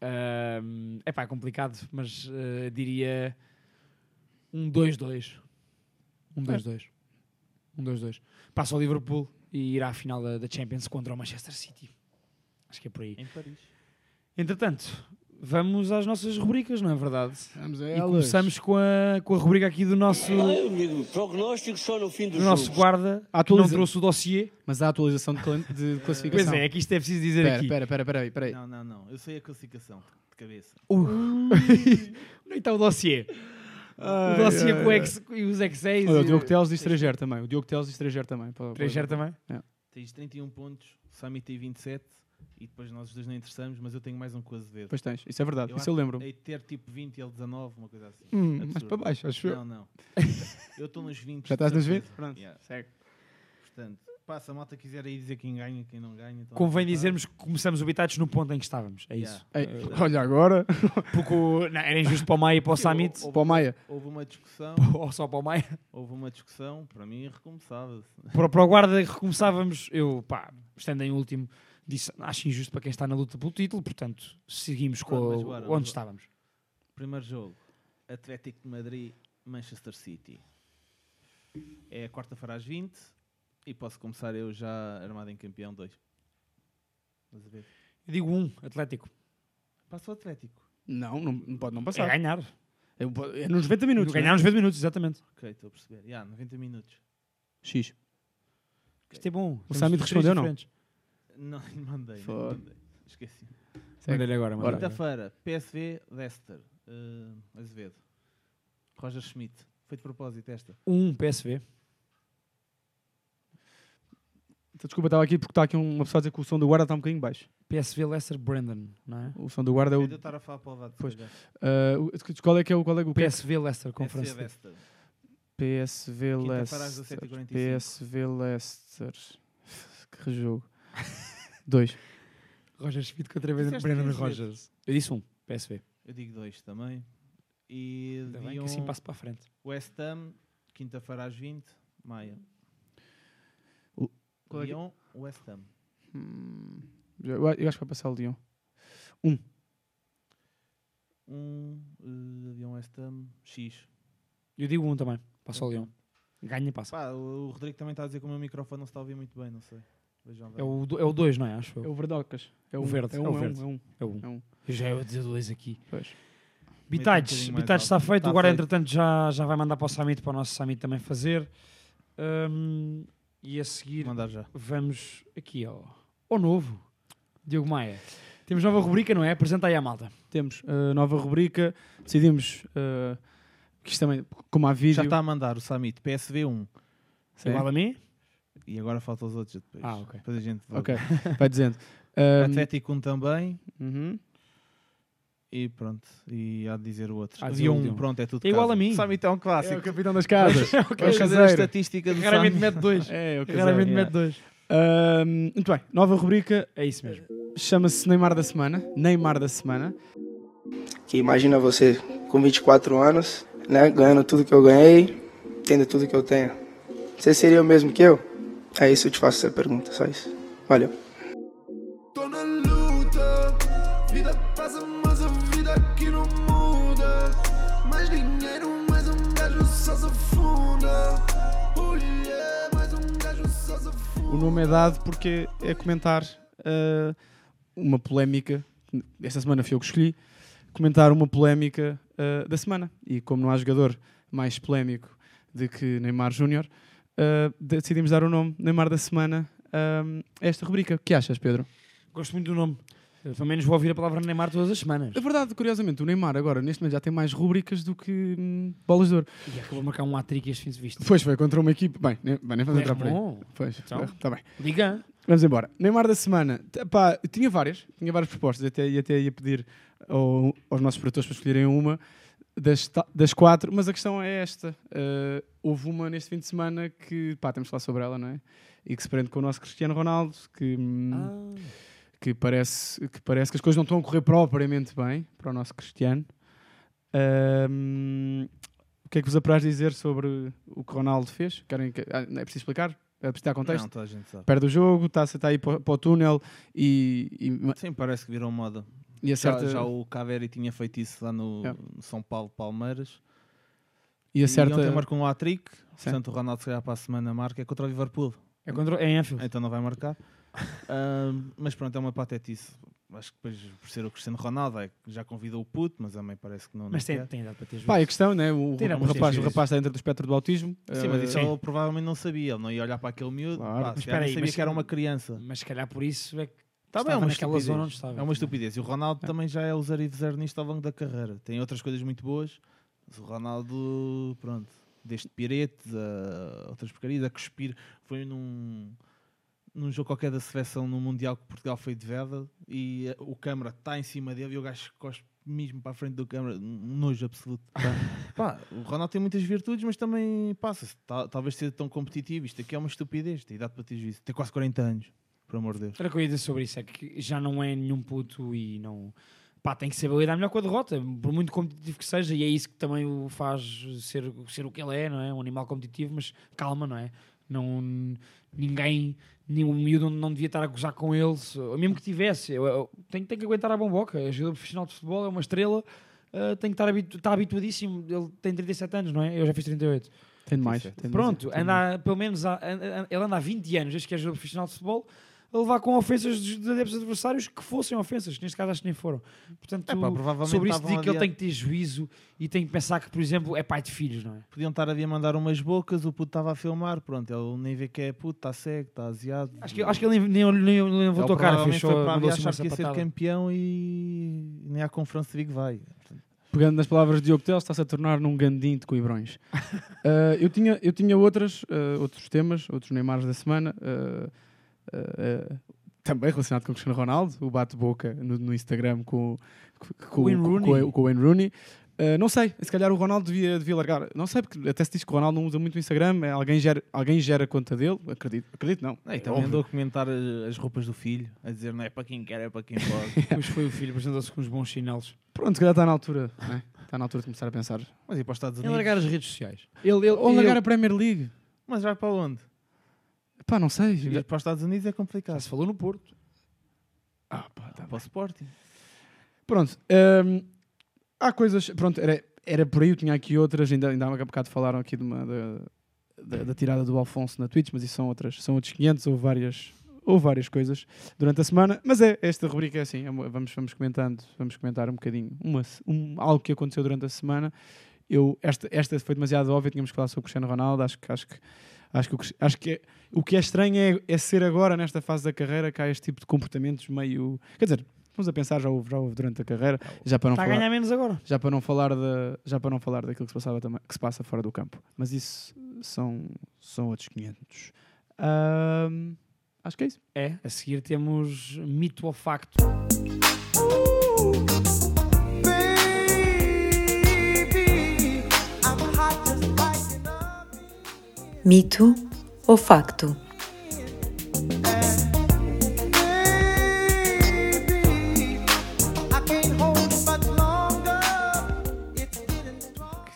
É epá, é complicado, mas eh, diria um 2-2. Um 2-2. Um 2-2. Passa ao Liverpool e irá à final da, da Champions contra o Manchester City. Acho que é por aí. Em Paris. Entretanto, vamos às nossas rubricas, não é verdade? Vamos a E começamos com a, com a rubrica aqui do nosso, amigo, prognóstico só no fim do do nosso guarda, que não Atualiza- trouxe o dossiê. Mas há atualização de, de *laughs* classificação. Pois é, é que isto é preciso dizer Pera, aqui. pera, pera, pera aí, pera aí. Não, não, não. Eu sei a classificação de cabeça. Onde é que está o dossiê? o dossiê com Ex- e os X6 Olha, o Diogo Teles diz 3 também. O Diogo Teles diz 3 também. Pode- 3 pode- também? Tens 31 pontos, Sami tem 27 e depois nós os dois não interessamos, mas eu tenho mais um com o Azevedo. Pois tens, isso é verdade, isso acho eu lembro. Hei ter tipo 20 e ele 19, uma coisa assim. Hum, mais Absurdo. para baixo, acho eu. Não, não. *laughs* Eu estou nos 20. Já estás nos certeza. 20? Pronto, Yeah. segue. Portanto, pá, se a malta quiser aí dizer quem ganha quem não ganha. então Convém dizermos que começamos o Bitados no ponto em que estávamos. É Yeah. isso. Ei, Eh, olha agora, Porque o- não, era injusto para o Maia e para o Summit, houve- para o Maia. Houve uma discussão, *laughs* ou só para o Maia. houve uma discussão, para mim recomeçava-se. Para, para o guarda recomeçávamos, eu, pá, estando em último, disse, acho injusto para quem está na luta pelo título, portanto, seguimos com Pronto, mas o- bora, onde vamos- estávamos. Primeiro jogo, Atlético de Madrid, Manchester City. É a quarta-feira às 20 e posso começar eu já armado em campeão 2. Estás a ver? Eu digo um, Atlético. Passa o Atlético. Não, não, não pode não É passar. ganhar. É, é nos 90 minutos. Ganhar nos 20 minutos, exatamente. Ok, estou a perceber. Yeah, 90 minutos. né? X. Isto é bom. O três respondeu, não? diferentes. *laughs* Não, não mandei, não Foda. mandei. Esqueci. Manda-lhe agora, agora. Quinta-feira, PSV, Leicester. Uh, Azevedo. Roger Schmidt. Foi de propósito esta. Um PSV. Então, Desculpa, estava aqui porque está aqui uma pessoa a dizer que o som do guarda está um bocadinho baixo. PSV Leicester Brandon, não é? O som do guarda é o. Eu estar a falar para o lado. Pois. o- qual é que é o. Qual é o é PSV Leicester, PSV, conferência. Leicester. PSV Quinta-feira às Leicester. 17h45. PSV Leicester. *laughs* Que jogo. *laughs* Dois. Roger Schmidt contra três Rogers. Eu disse um, PSV. Eu digo dois também. E Ainda bem Lyon, que assim passo para a frente. West Ham, quinta-feira às 20, Maia. O- qual é que- Lyon, West Ham. Hum, eu, acho que vai passar o Lyon. Um uh, avião West Ham X. Eu digo um também. Passa o Leão. Ganha e passa. Pá, o o Rodrigo também está a dizer que o meu microfone não se está a ouvir muito bem, não sei. É o 2, é o dois, não é? Acho eu. É o Verdocas. É O verde, É é um, o é verde. um, é um. É um. É um. Eu já ia dizer dois aqui. Pois. Bitites, um Bitites está feito. Tá Agora, feito. entretanto, já, já vai mandar para o Summit, para o nosso Summit também fazer. Hum, e a seguir vamos aqui ao, ao novo. Diogo Maia. Temos nova rubrica, não é? Apresenta aí à malta. Temos uh, nova rubrica. Decidimos uh, que isto também, como há vídeo. Já está a mandar o Summit PSV1. Sim. Igual a mim? E agora faltam os outros depois. Ah, ok. Depois a gente Ok, vai dizendo. *laughs* Um, Atlético 1 também. uhum. E pronto. E há de dizer o outro. Dizer o um, pronto, é tudo É igual casa. a mim. Summit é um clássico. É o capitão das casas. Vamos fazer a caseiro. estatística do *laughs* Raramente mete dois. *laughs* É, o. Raramente mete dois. Um, muito bem, nova rubrica. É isso mesmo. Chama-se Neymar da Semana. Neymar da Semana. Que imagina você com 24 anos, né? Ganhando tudo que eu ganhei, tendo tudo que eu tenho. Você seria o mesmo que eu? É isso, eu te faço essa pergunta, só isso. Valeu. Tô na luta, vida passa, mas a vida aqui não muda. Mais dinheiro, mais um gajo só se afunda. Oh yeah, mais um gajo só se afunda. O nome é dado porque é comentar uh, uma polémica. Esta semana foi eu que escolhi. Comentar uma polémica uh, da semana. E como não há jogador mais polémico de que Neymar Júnior, uh, decidimos dar o nome Neymar da Semana a esta rubrica. O que achas, Pedro? Gosto muito do nome. Eu, pelo menos vou ouvir a palavra Neymar todas as semanas. É verdade, curiosamente, o Neymar agora, neste momento, já tem mais rubricas do que hum, bolas de ouro. E acabou de marcar um hat-trick este fim de vista. Depois foi contra uma equipe. Bem, nem, bem, nem vamos entrar por aí. Pois, Então. está bem. Liga. Vamos embora. Neymar da semana. Pá, tinha várias, tinha várias propostas. Até, até ia pedir ao- aos nossos produtores para escolherem uma das, das quatro, mas a questão é esta. Uh, houve uma neste fim de semana que, pá, temos de falar sobre ela, não é? E que se prende com o nosso Cristiano Ronaldo, que, hum, Ah. que, parece, que parece que as coisas não estão a correr propriamente bem para o nosso Cristiano. Hum, o que é que vos apraz dizer sobre o que Ronaldo fez? Querem que, ah, é preciso explicar? É preciso dar contexto? Não, a perde o jogo, está tá aí para, para o túnel e, e, Sim, parece que virou moda. E Já, acerta, já o Caveri tinha feito isso lá no É. no São Paulo Palmeiras. e E acerta ontem marcou um hat-trick. Portanto, o Ronaldo, se calhar, para a semana marca. É contra o Liverpool. É, contra... é em Anfield. Então não vai marcar. *laughs* Ahm, mas pronto, é uma patetice. Acho que depois, por ser o Cristiano Ronaldo, é que já convidou o puto, mas também parece que não, não Mas tem, quer. tem idade para ter juízo. Pá, a questão, né? o, Tem, não, o tem rapaz, o rapaz está dentro do espectro do autismo. Sim, mas isso eh, ele provavelmente não sabia. Ele não ia olhar para aquele miúdo. Claro. Pá, Mas espera aí, sabia mas- que era uma criança. Mas se calhar por isso é que Tá bem, é uma estupidez. zona onde estava. É uma estupidez. E o Ronaldo também já é usar e dizer nisto ao longo da carreira. Tem outras coisas muito boas. Mas o Ronaldo, pronto, desde piretes a outras porcarias, a cuspir. Foi num, num jogo qualquer da seleção no Mundial que Portugal foi de veda e eh, o câmara está em cima dele e o gajo cospe mesmo para a frente do câmara. Nojo absoluto. *laughs* Pá, o Ronaldo tem muitas virtudes, mas também passa-se. Tal- Talvez seja tão competitivo. Isto aqui é uma estupidez. Tem idade para ter juízo. Tem quase 40 anos, por amor de Deus. Era o que eu ia dizer sobre isso, é que já não é nenhum puto e não. Pá, tem que saber lidar melhor com a derrota, por muito competitivo que seja, e é isso que também o faz ser, ser o que ele é, não é? Um animal competitivo, mas calma, não é? Não, ninguém, nenhum miúdo não devia estar a gozar com ele, mesmo que tivesse, eu, eu- tem, tem que aguentar a bomboca. É jogador profissional de futebol, é uma estrela, ah, tem que estar habitu, está habituadíssimo. Ele tem 37 anos, não é? Eu já fiz 38. Tem mais. Tem Pronto, tem anda, há- pelo menos há- anda- ele anda há 20 anos, desde que é jogador profissional de futebol, a levar com ofensas dos dos adeptos adversários que fossem ofensas, que neste caso acho que nem foram. Portanto, pá, provavelmente sobre isso digo que ele a tem que ter juízo e tem que pensar que, por exemplo, é pai de filhos, não é? Podiam estar a mandar umas bocas, o puto estava a filmar, pronto, ele nem vê que é puto, está cego, está aziado. Acho que, acho que ele nem, nem, nem, levantou a cara, fechou, foi para uma achar que ia ser campeão e nem à conferência de Big vai. Pegando nas palavras de Diogo Teles, está-se a tornar num gandinho de coibrões. Ah, *laughs* eu, tinha, eu tinha outras, ah, outros temas, outros Neymars da semana, ah, ah, ah, também relacionado com o Cristiano Ronaldo, o bate-boca no, no Instagram com, com, com, Wayne com- com o Wayne Rooney. Ah, não sei, se calhar o Ronaldo devia, devia largar. Não sei, porque até se diz que o Ronaldo não usa muito o Instagram, é, alguém, gera, alguém gera a conta dele, acredito, acredito não. E É também óbvio. andou a comentar eh, as roupas do filho, a dizer não é para quem quer, é para quem *laughs* pode. Depois foi o filho, apresentou-se com uns bons chinelos. Pronto, se calhar está na altura, não é? está na altura de começar a pensar. Mas e para os Estados Em Unidos? largar as redes sociais. Ele, ele, ou largar ele- a Premier League. Mas vai para onde? Pá, não sei. Ir para os Estados Unidos é Já complicado. se falou no Porto. Ah, pá, tá Para o Sporting. Pronto. hum, há coisas, pronto, era, era por aí, eu tinha aqui outras, ainda, ainda há um bocado falaram aqui de uma, da, da, da tirada do Alfonso na Twitch, mas isso são, outras, são outros 500 ou várias, ou várias coisas durante a semana, mas é, esta rubrica é assim, é vamos, vamos comentando, vamos comentar um bocadinho, uma, um, algo que aconteceu durante a semana, eu, esta, esta foi demasiado óbvia, tínhamos que falar sobre o Cristiano Ronaldo, acho que, acho que, acho que, acho que é- o que é estranho é, é ser agora, nesta fase da carreira, que há este tipo de comportamentos meio, quer dizer, vamos a pensar, já houve, já houve durante a carreira, já para não Está a falar... ganhar menos agora. Já para não falar da, já para não falar daquilo que se passava também, que se passa fora do campo. Mas isso são são outros 500. Ahm, acho que é isso. É, a seguir temos mito ou facto. Mito ou facto?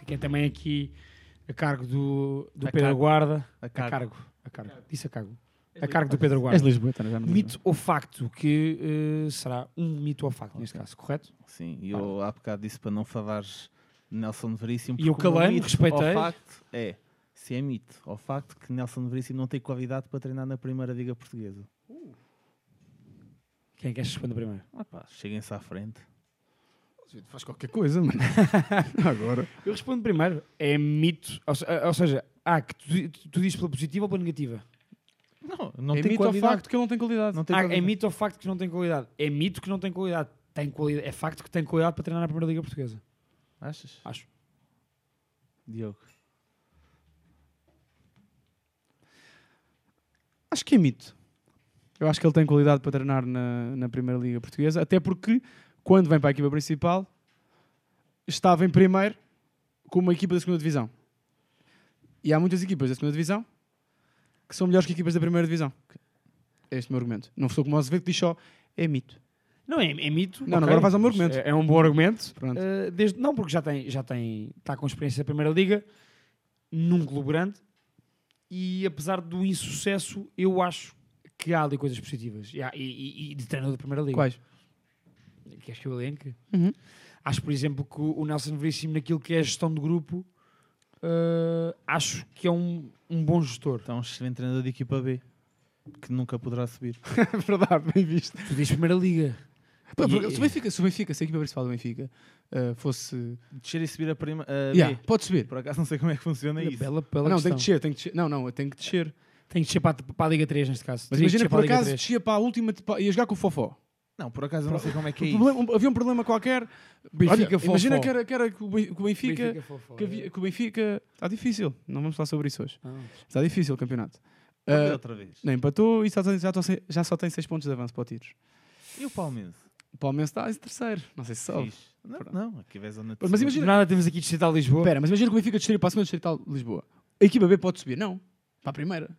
que é também aqui a cargo do, do A Pedro cargo. Guarda. A A cargo. cargo. A cargo. Disse a cargo. A cargo do Pedro Guarda. És lisboeta? Já não Mito ou facto, que eh, será um mito ou facto neste caso, correto? Sim, e eu há bocado disse para não falares de Nelson Veríssimo. E eu o mito respeitei. Ao facto é, se é mito, ao facto que Nelson Veríssimo não tem qualidade para treinar na primeira liga portuguesa. Quem é que queres responder primeiro? Ah cheguem-se à frente. Faz qualquer coisa, mano. *laughs* Agora. Eu respondo primeiro. É mito, ou, se- ou seja, ah, que tu, tu, dizes pela positiva ou pela negativa? Não, não é tem mito qualidade. facto que ele não tem qualidade. Não tem Ah, é mito ou facto que não tem qualidade? É mito que não tem qualidade. Tem qualidade. É facto que tem qualidade para treinar na primeira liga portuguesa. Achas? Acho. Diogo. Acho que é mito. Eu acho que ele tem qualidade para treinar na, na Primeira Liga Portuguesa, até porque quando vem para a equipa principal estava em primeiro com uma equipa da segunda Divisão. E há muitas equipas da segunda Divisão que são melhores que equipas da Primeira Divisão. É este o meu argumento. Não sou como o Azevedo que diz só é mito. Não, é, é mito. Não, ok, agora vais ao meu argumento. É, é um bom argumento. Pronto. Eh, desde, não, porque já tem, já tem, está com experiência da Primeira Liga, num clube grande, e apesar do insucesso, eu acho que há ali coisas positivas. E, há- e- e- de treinador da Primeira Liga. Quais? Queres que eu elenque? Uhum. Acho, por exemplo, que o Nelson Veríssimo, naquilo que é a gestão de grupo, eh, acho que é um, um bom gestor. Está um excelente treinador de equipa B que nunca poderá subir. *laughs* Verdade, bem visto. Tu dizes Primeira Liga. Pá, E- porque Se o Benfica, se, o Benfica, se a equipa principal do Benfica eh, fosse. Descer e subir a prima. a Yeah, B. pode subir. Por acaso não sei como é que funciona Olha, isso. Bela, bela não, tem que descer, tem que descer. Não, não, tem que descer. Tem que descer para, a- para a Liga 3, neste caso. Mas imagina que por acaso 3. descia para a última, tipo, ia jogar com o Fofó. Não, por acaso eu não sei como é que é isso. problema- um- havia um problema qualquer. Benfica Olha, imagina que era, que era que o Benfica. Benfica Fofó, que, havia- que o Benfica. Está difícil. Não vamos falar sobre isso hoje. Ah. Está difícil o campeonato. Ah, outra vez. não, empatou e já, só- já só tem 6 pontos de avanço para o Tiros. E o Palmeiras? O Palmeiras está em terceiro. Não sei se. Fixe. Não, não, aqui vês a Mas imagina- Nada, temos aqui Distrital Lisboa. Espera, mas imagina que o Benfica descer para a segunda distrital de Lisboa. A equipa B pode subir? Não. Para a primeira.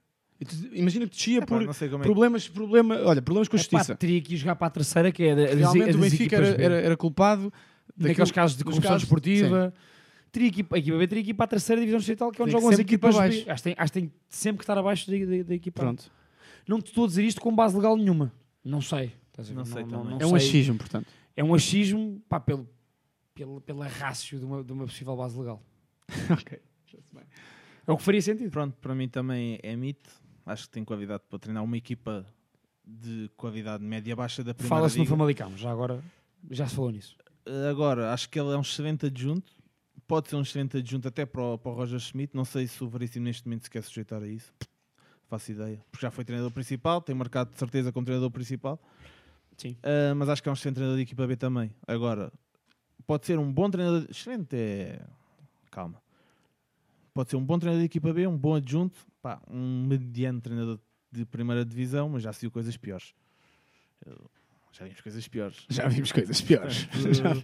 E tu- Imagina que descia Epá, por não sei como é que- problemas, problema, olha, problemas com a Epá, justiça. teria que ir jogar para a terceira, que é da, das- Realmente das o Benfica equipas era, B. era, era culpado Naqueles daquilo- casos de dos corrupção casos- desportiva. Teria que, ir- a equipa B teria que ir para a terceira divisão distrital, que é onde Tem que jogam as sempre ir equipas B. baixo. Acho que, tem, acho que tem sempre que estar abaixo da, da, da equipa. A. Pronto. Não te estou a dizer isto com base legal nenhuma. Não sei. Estás a ver? Não sei também. É um sei. achismo, portanto. É um achismo pá, pelo, pelo, pela rácio de uma, de uma possível base legal. *laughs* ok. É o que faria sentido. Pronto, para mim também é mito. Acho que tem qualidade para treinar uma equipa de qualidade média-baixa da primeira Fala-se no. Famalicão, já agora já se falou nisso. Agora, acho que ele é um excelente adjunto. Pode ser um excelente adjunto até para o, para o Roger Schmidt. Não sei se o Veríssimo neste momento se quer sujeitar a isso. Faço ideia. Porque já foi treinador principal, tem marcado de certeza como treinador principal. Sim. Ah, mas acho que é um excelente treinador de equipa B também. Agora, pode ser um bom treinador. Excelente é. Calma. Pode ser um bom treinador de equipa B, um bom adjunto, pá, um mediano treinador de primeira divisão, mas já saiu coisas piores. Já vimos coisas piores. *laughs* Já vimos coisas piores. *laughs* Já-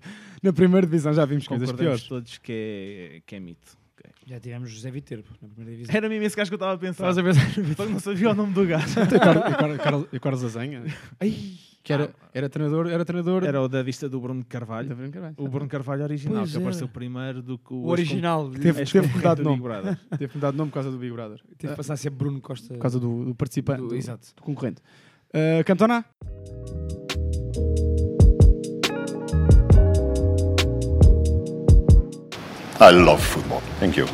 na primeira divisão já vimos coisas piores. todos que é, que é mito. Ok. Já tivemos José Viterbo na primeira divisão. Era mesmo esse gajo que eu estava a pensar. Estavas a pensar Só que não sabia o nome do gajo. E o Carlos- e o Carlos- Azenha, que era, era treinador, era treinador Era o da vista do Bruno Carvalho. Bruno Carvalho. O Bruno Carvalho original, Pois que apareceu era. primeiro do que o, O original. Teve, teve mudado de do nome. Big Brother. *laughs* Teve mudado de nome por causa do Big Brother. Teve Ah, passar a ser Bruno Costa. por causa do, do participante, do- do, exato. do concorrente. Ah, Cantona? I love football. Thank you.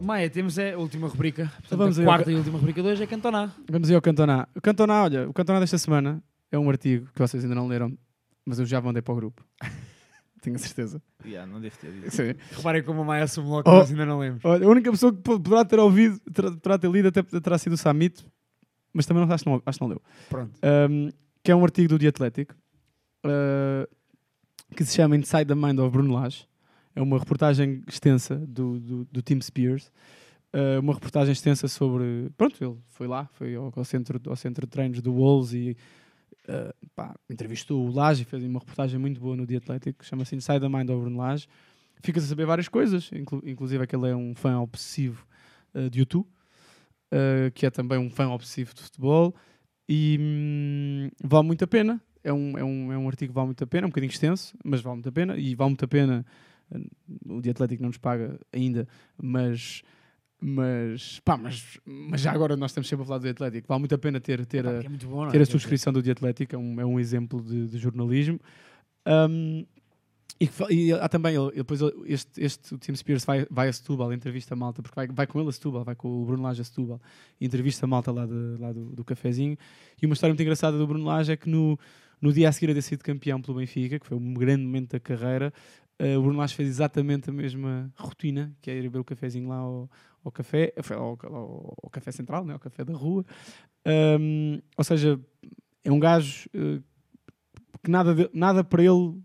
Maia, temos é a última rubrica. Portanto, Vamos a aí ao quarta ca- e última rubrica de hoje é Cantoná. Vamos ir ao Cantoná. O Cantoná, olha, o Cantoná desta semana é um artigo que vocês ainda não leram, mas eu já mandei para o grupo. *laughs* Tenho a certeza. Yeah, não deve ter dito. Sim. Reparem como a Maia assume logo que Oh, nós ainda não lemos. Olha, a única pessoa que po- poderá ter ouvido, terá, terá ter lido, até terá sido o Samito, mas também não, acho, que não, acho que não leu. Pronto. Um, que é um artigo do The Athletic uh, que se chama Inside the Mind of Bruno Lage. É uma reportagem extensa do, do, do Tim Spears. Uh, uma reportagem extensa sobre. Pronto, ele foi lá, foi ao, ao centro, ao centro de treinos do Wolves e uh, pá, entrevistou o Lage e fez uma reportagem muito boa no The Athletic. Chama-se Inside the Mind of Bruno Lage. Ficas a saber várias coisas, inclu inclusive que ele é um fã obsessivo uh, de YouTube, que é também um fã obsessivo de futebol e hum, vale muito a pena. É um, é, um, é um artigo que vale muito a pena, é um bocadinho extenso, mas vale muito a pena. E vale muito a pena. eh, O The Atlético não nos paga ainda, mas. Mas, pá, mas, mas já agora nós estamos sempre a falar do The Atlético. Vale muito a pena ter, ter, Pá, a, é bom, é? ter a Quer subscrição do The Atlético. É um, é um exemplo de, de jornalismo. Um, e, e há também, ele, depois este, este o Tim Spears vai, vai a Setúbal, entrevista a malta, porque vai, vai com ele a Setúbal, vai com o Bruno Lage a Setúbal, entrevista a malta lá, de, lá do, do cafezinho. E uma história muito engraçada do Bruno Lage é que no, no dia a seguir a ter sido campeão pelo Benfica, que foi um grande momento da carreira, eh, o Bruno Lage fez exatamente a mesma rotina, que é ir beber o cafezinho lá ao, ao café, ao, ao- ao café central, né, ao café da rua. Um, ou seja, é um gajo eh, que nada, nada para ele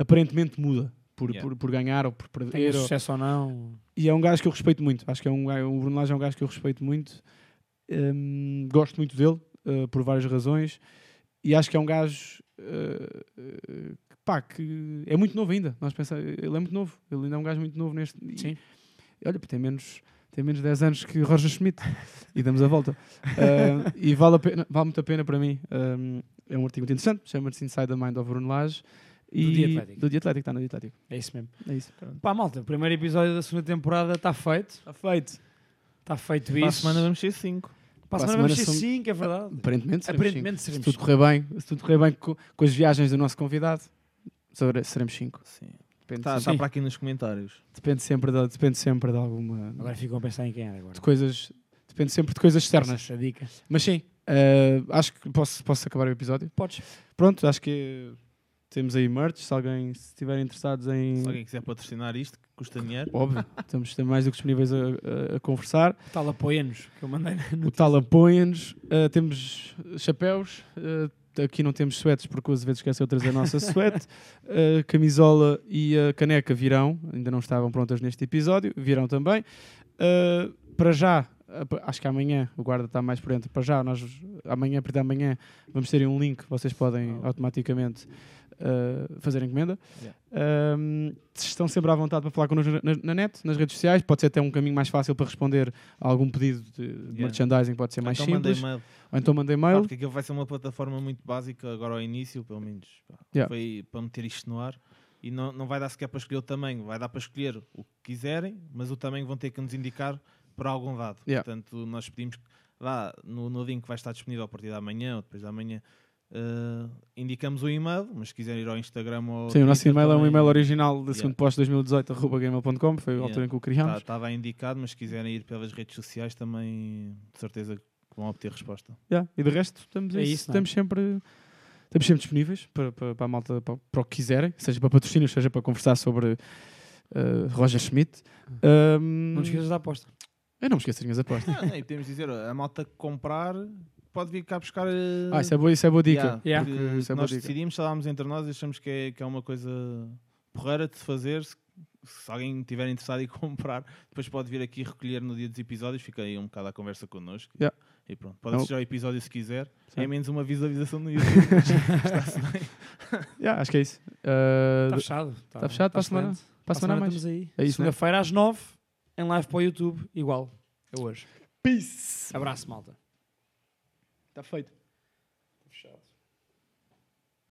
aparentemente muda por, Yeah. por, por ganhar ou por perder. Ou- sucesso ou não. E é um gajo que eu respeito muito. Acho que é um, gajo- o Bruno Lage é um gajo que eu respeito muito. Hum, gosto muito dele eh, por várias razões. E acho que é um gajo eh, que, pá, que é muito novo ainda. Nós pensamos, ele é muito novo. Ele ainda é um gajo muito novo neste. e- Sim. Olha, tem menos, tem menos 10 anos que Roger Schmidt. *laughs* e damos a volta. Ah, e vale, a pena, vale muito a pena para mim. Um, é um artigo muito interessante. Chama-se Inside the Mind of Bruno Lage. E Do The Athletic. Do The Athletic, está no The Athletic. É isso mesmo. É isso. Pá, malta, o primeiro episódio da segunda temporada está feito. Está feito. Está feito Para a isso. semana vamos ser 5. Para a semana vamos ser são- 5, é verdade. Aparentemente seremos Aparentemente cinco. seremos Se tudo correr bem, se tudo correr bem com, com as viagens do nosso convidado, sere- seremos 5. Sim. Depende, Está sim. para aqui nos comentários. depende, sempre de, depende sempre de alguma. Agora ficam a pensar em quem era agora. de coisas. Depende sempre de coisas externas. Essa dica. Mas sim, eh, acho que posso, posso acabar o episódio. Podes. Pronto, acho que temos aí merch. Se alguém se estiverem interessados em. Se alguém quiser patrocinar isto, que custa dinheiro. Óbvio, *laughs* estamos mais do que disponíveis a, a- a conversar. O tal apoia-nos, que eu mandei O tal apoia-nos. Uh, temos chapéus. uh, aqui não temos suetes porque o Azevedo esqueceu de trazer a nossa *laughs* suete. Uh, camisola e a caneca virão. Ainda não estavam prontas neste episódio. Virão também. Uh, para já, acho que amanhã o guarda está mais por dentro. Para já, nós amanhã, a partir de amanhã, vamos ter aí um link. Vocês podem automaticamente uh, fazer encomenda. Um, estão sempre à vontade para falar connosco na, na- net, nas redes sociais. Pode ser até um caminho mais fácil para responder a algum pedido de, Yeah. merchandising, pode ser mais então mandei simples. mail. Ou então mandei Ah, mail. porque aquilo vai ser uma plataforma muito básica agora ao início, pelo menos. Yeah. Foi para meter isto no ar. E não, não vai dar sequer para escolher o tamanho, vai dar para escolher o que quiserem, mas o tamanho vão ter que nos indicar para algum dado. Yeah. Portanto, nós pedimos que lá no, no link que vai estar disponível a partir da manhã ou depois da manhã, eh, indicamos o e-mail, mas se quiserem ir ao Instagram ou. Sim, o nosso e-mail é um também- e-mail original da Yeah. segundo posto 2018, arroba gmail.com, foi a altura em que o criámos. Tá- Estava indicado, mas se quiserem ir pelas redes sociais também, de certeza que vão obter resposta. Yeah, E de resto, estamos, É isso, não é? estamos, sempre, estamos sempre disponíveis para, para, para a malta, para, para o que quiserem, seja para patrocínios, seja para conversar sobre uh, Roger Schmidt. Um, Não te esqueças da aposta. Eu não me esqueço das minhas apostas. Ah, e podemos dizer, a malta que comprar pode vir cá buscar. eh, Ah, isso é boa, isso é boa dica. Yeah, Porque porque isso é boa nós dica. decidimos, falámos entre nós e achamos que é, que é uma coisa porreira de se fazer. Se, se alguém estiver interessado em *laughs* comprar, depois pode vir aqui recolher no dia dos episódios. Fica aí um bocado à conversa connosco. Yeah. E pronto, pode assistir ao episódio se quiser. Sim. É menos uma visualização no YouTube. *laughs* Está-se bem. *laughs* Yeah, acho que é isso. Uh, Está fechado. Está fechado para a semana. excelente. Para a semana mais. estamos aí. É isso, né? Segunda-feira às 9 em live para o YouTube, igual. É hoje. Peace. Abraço, malta. Está feito.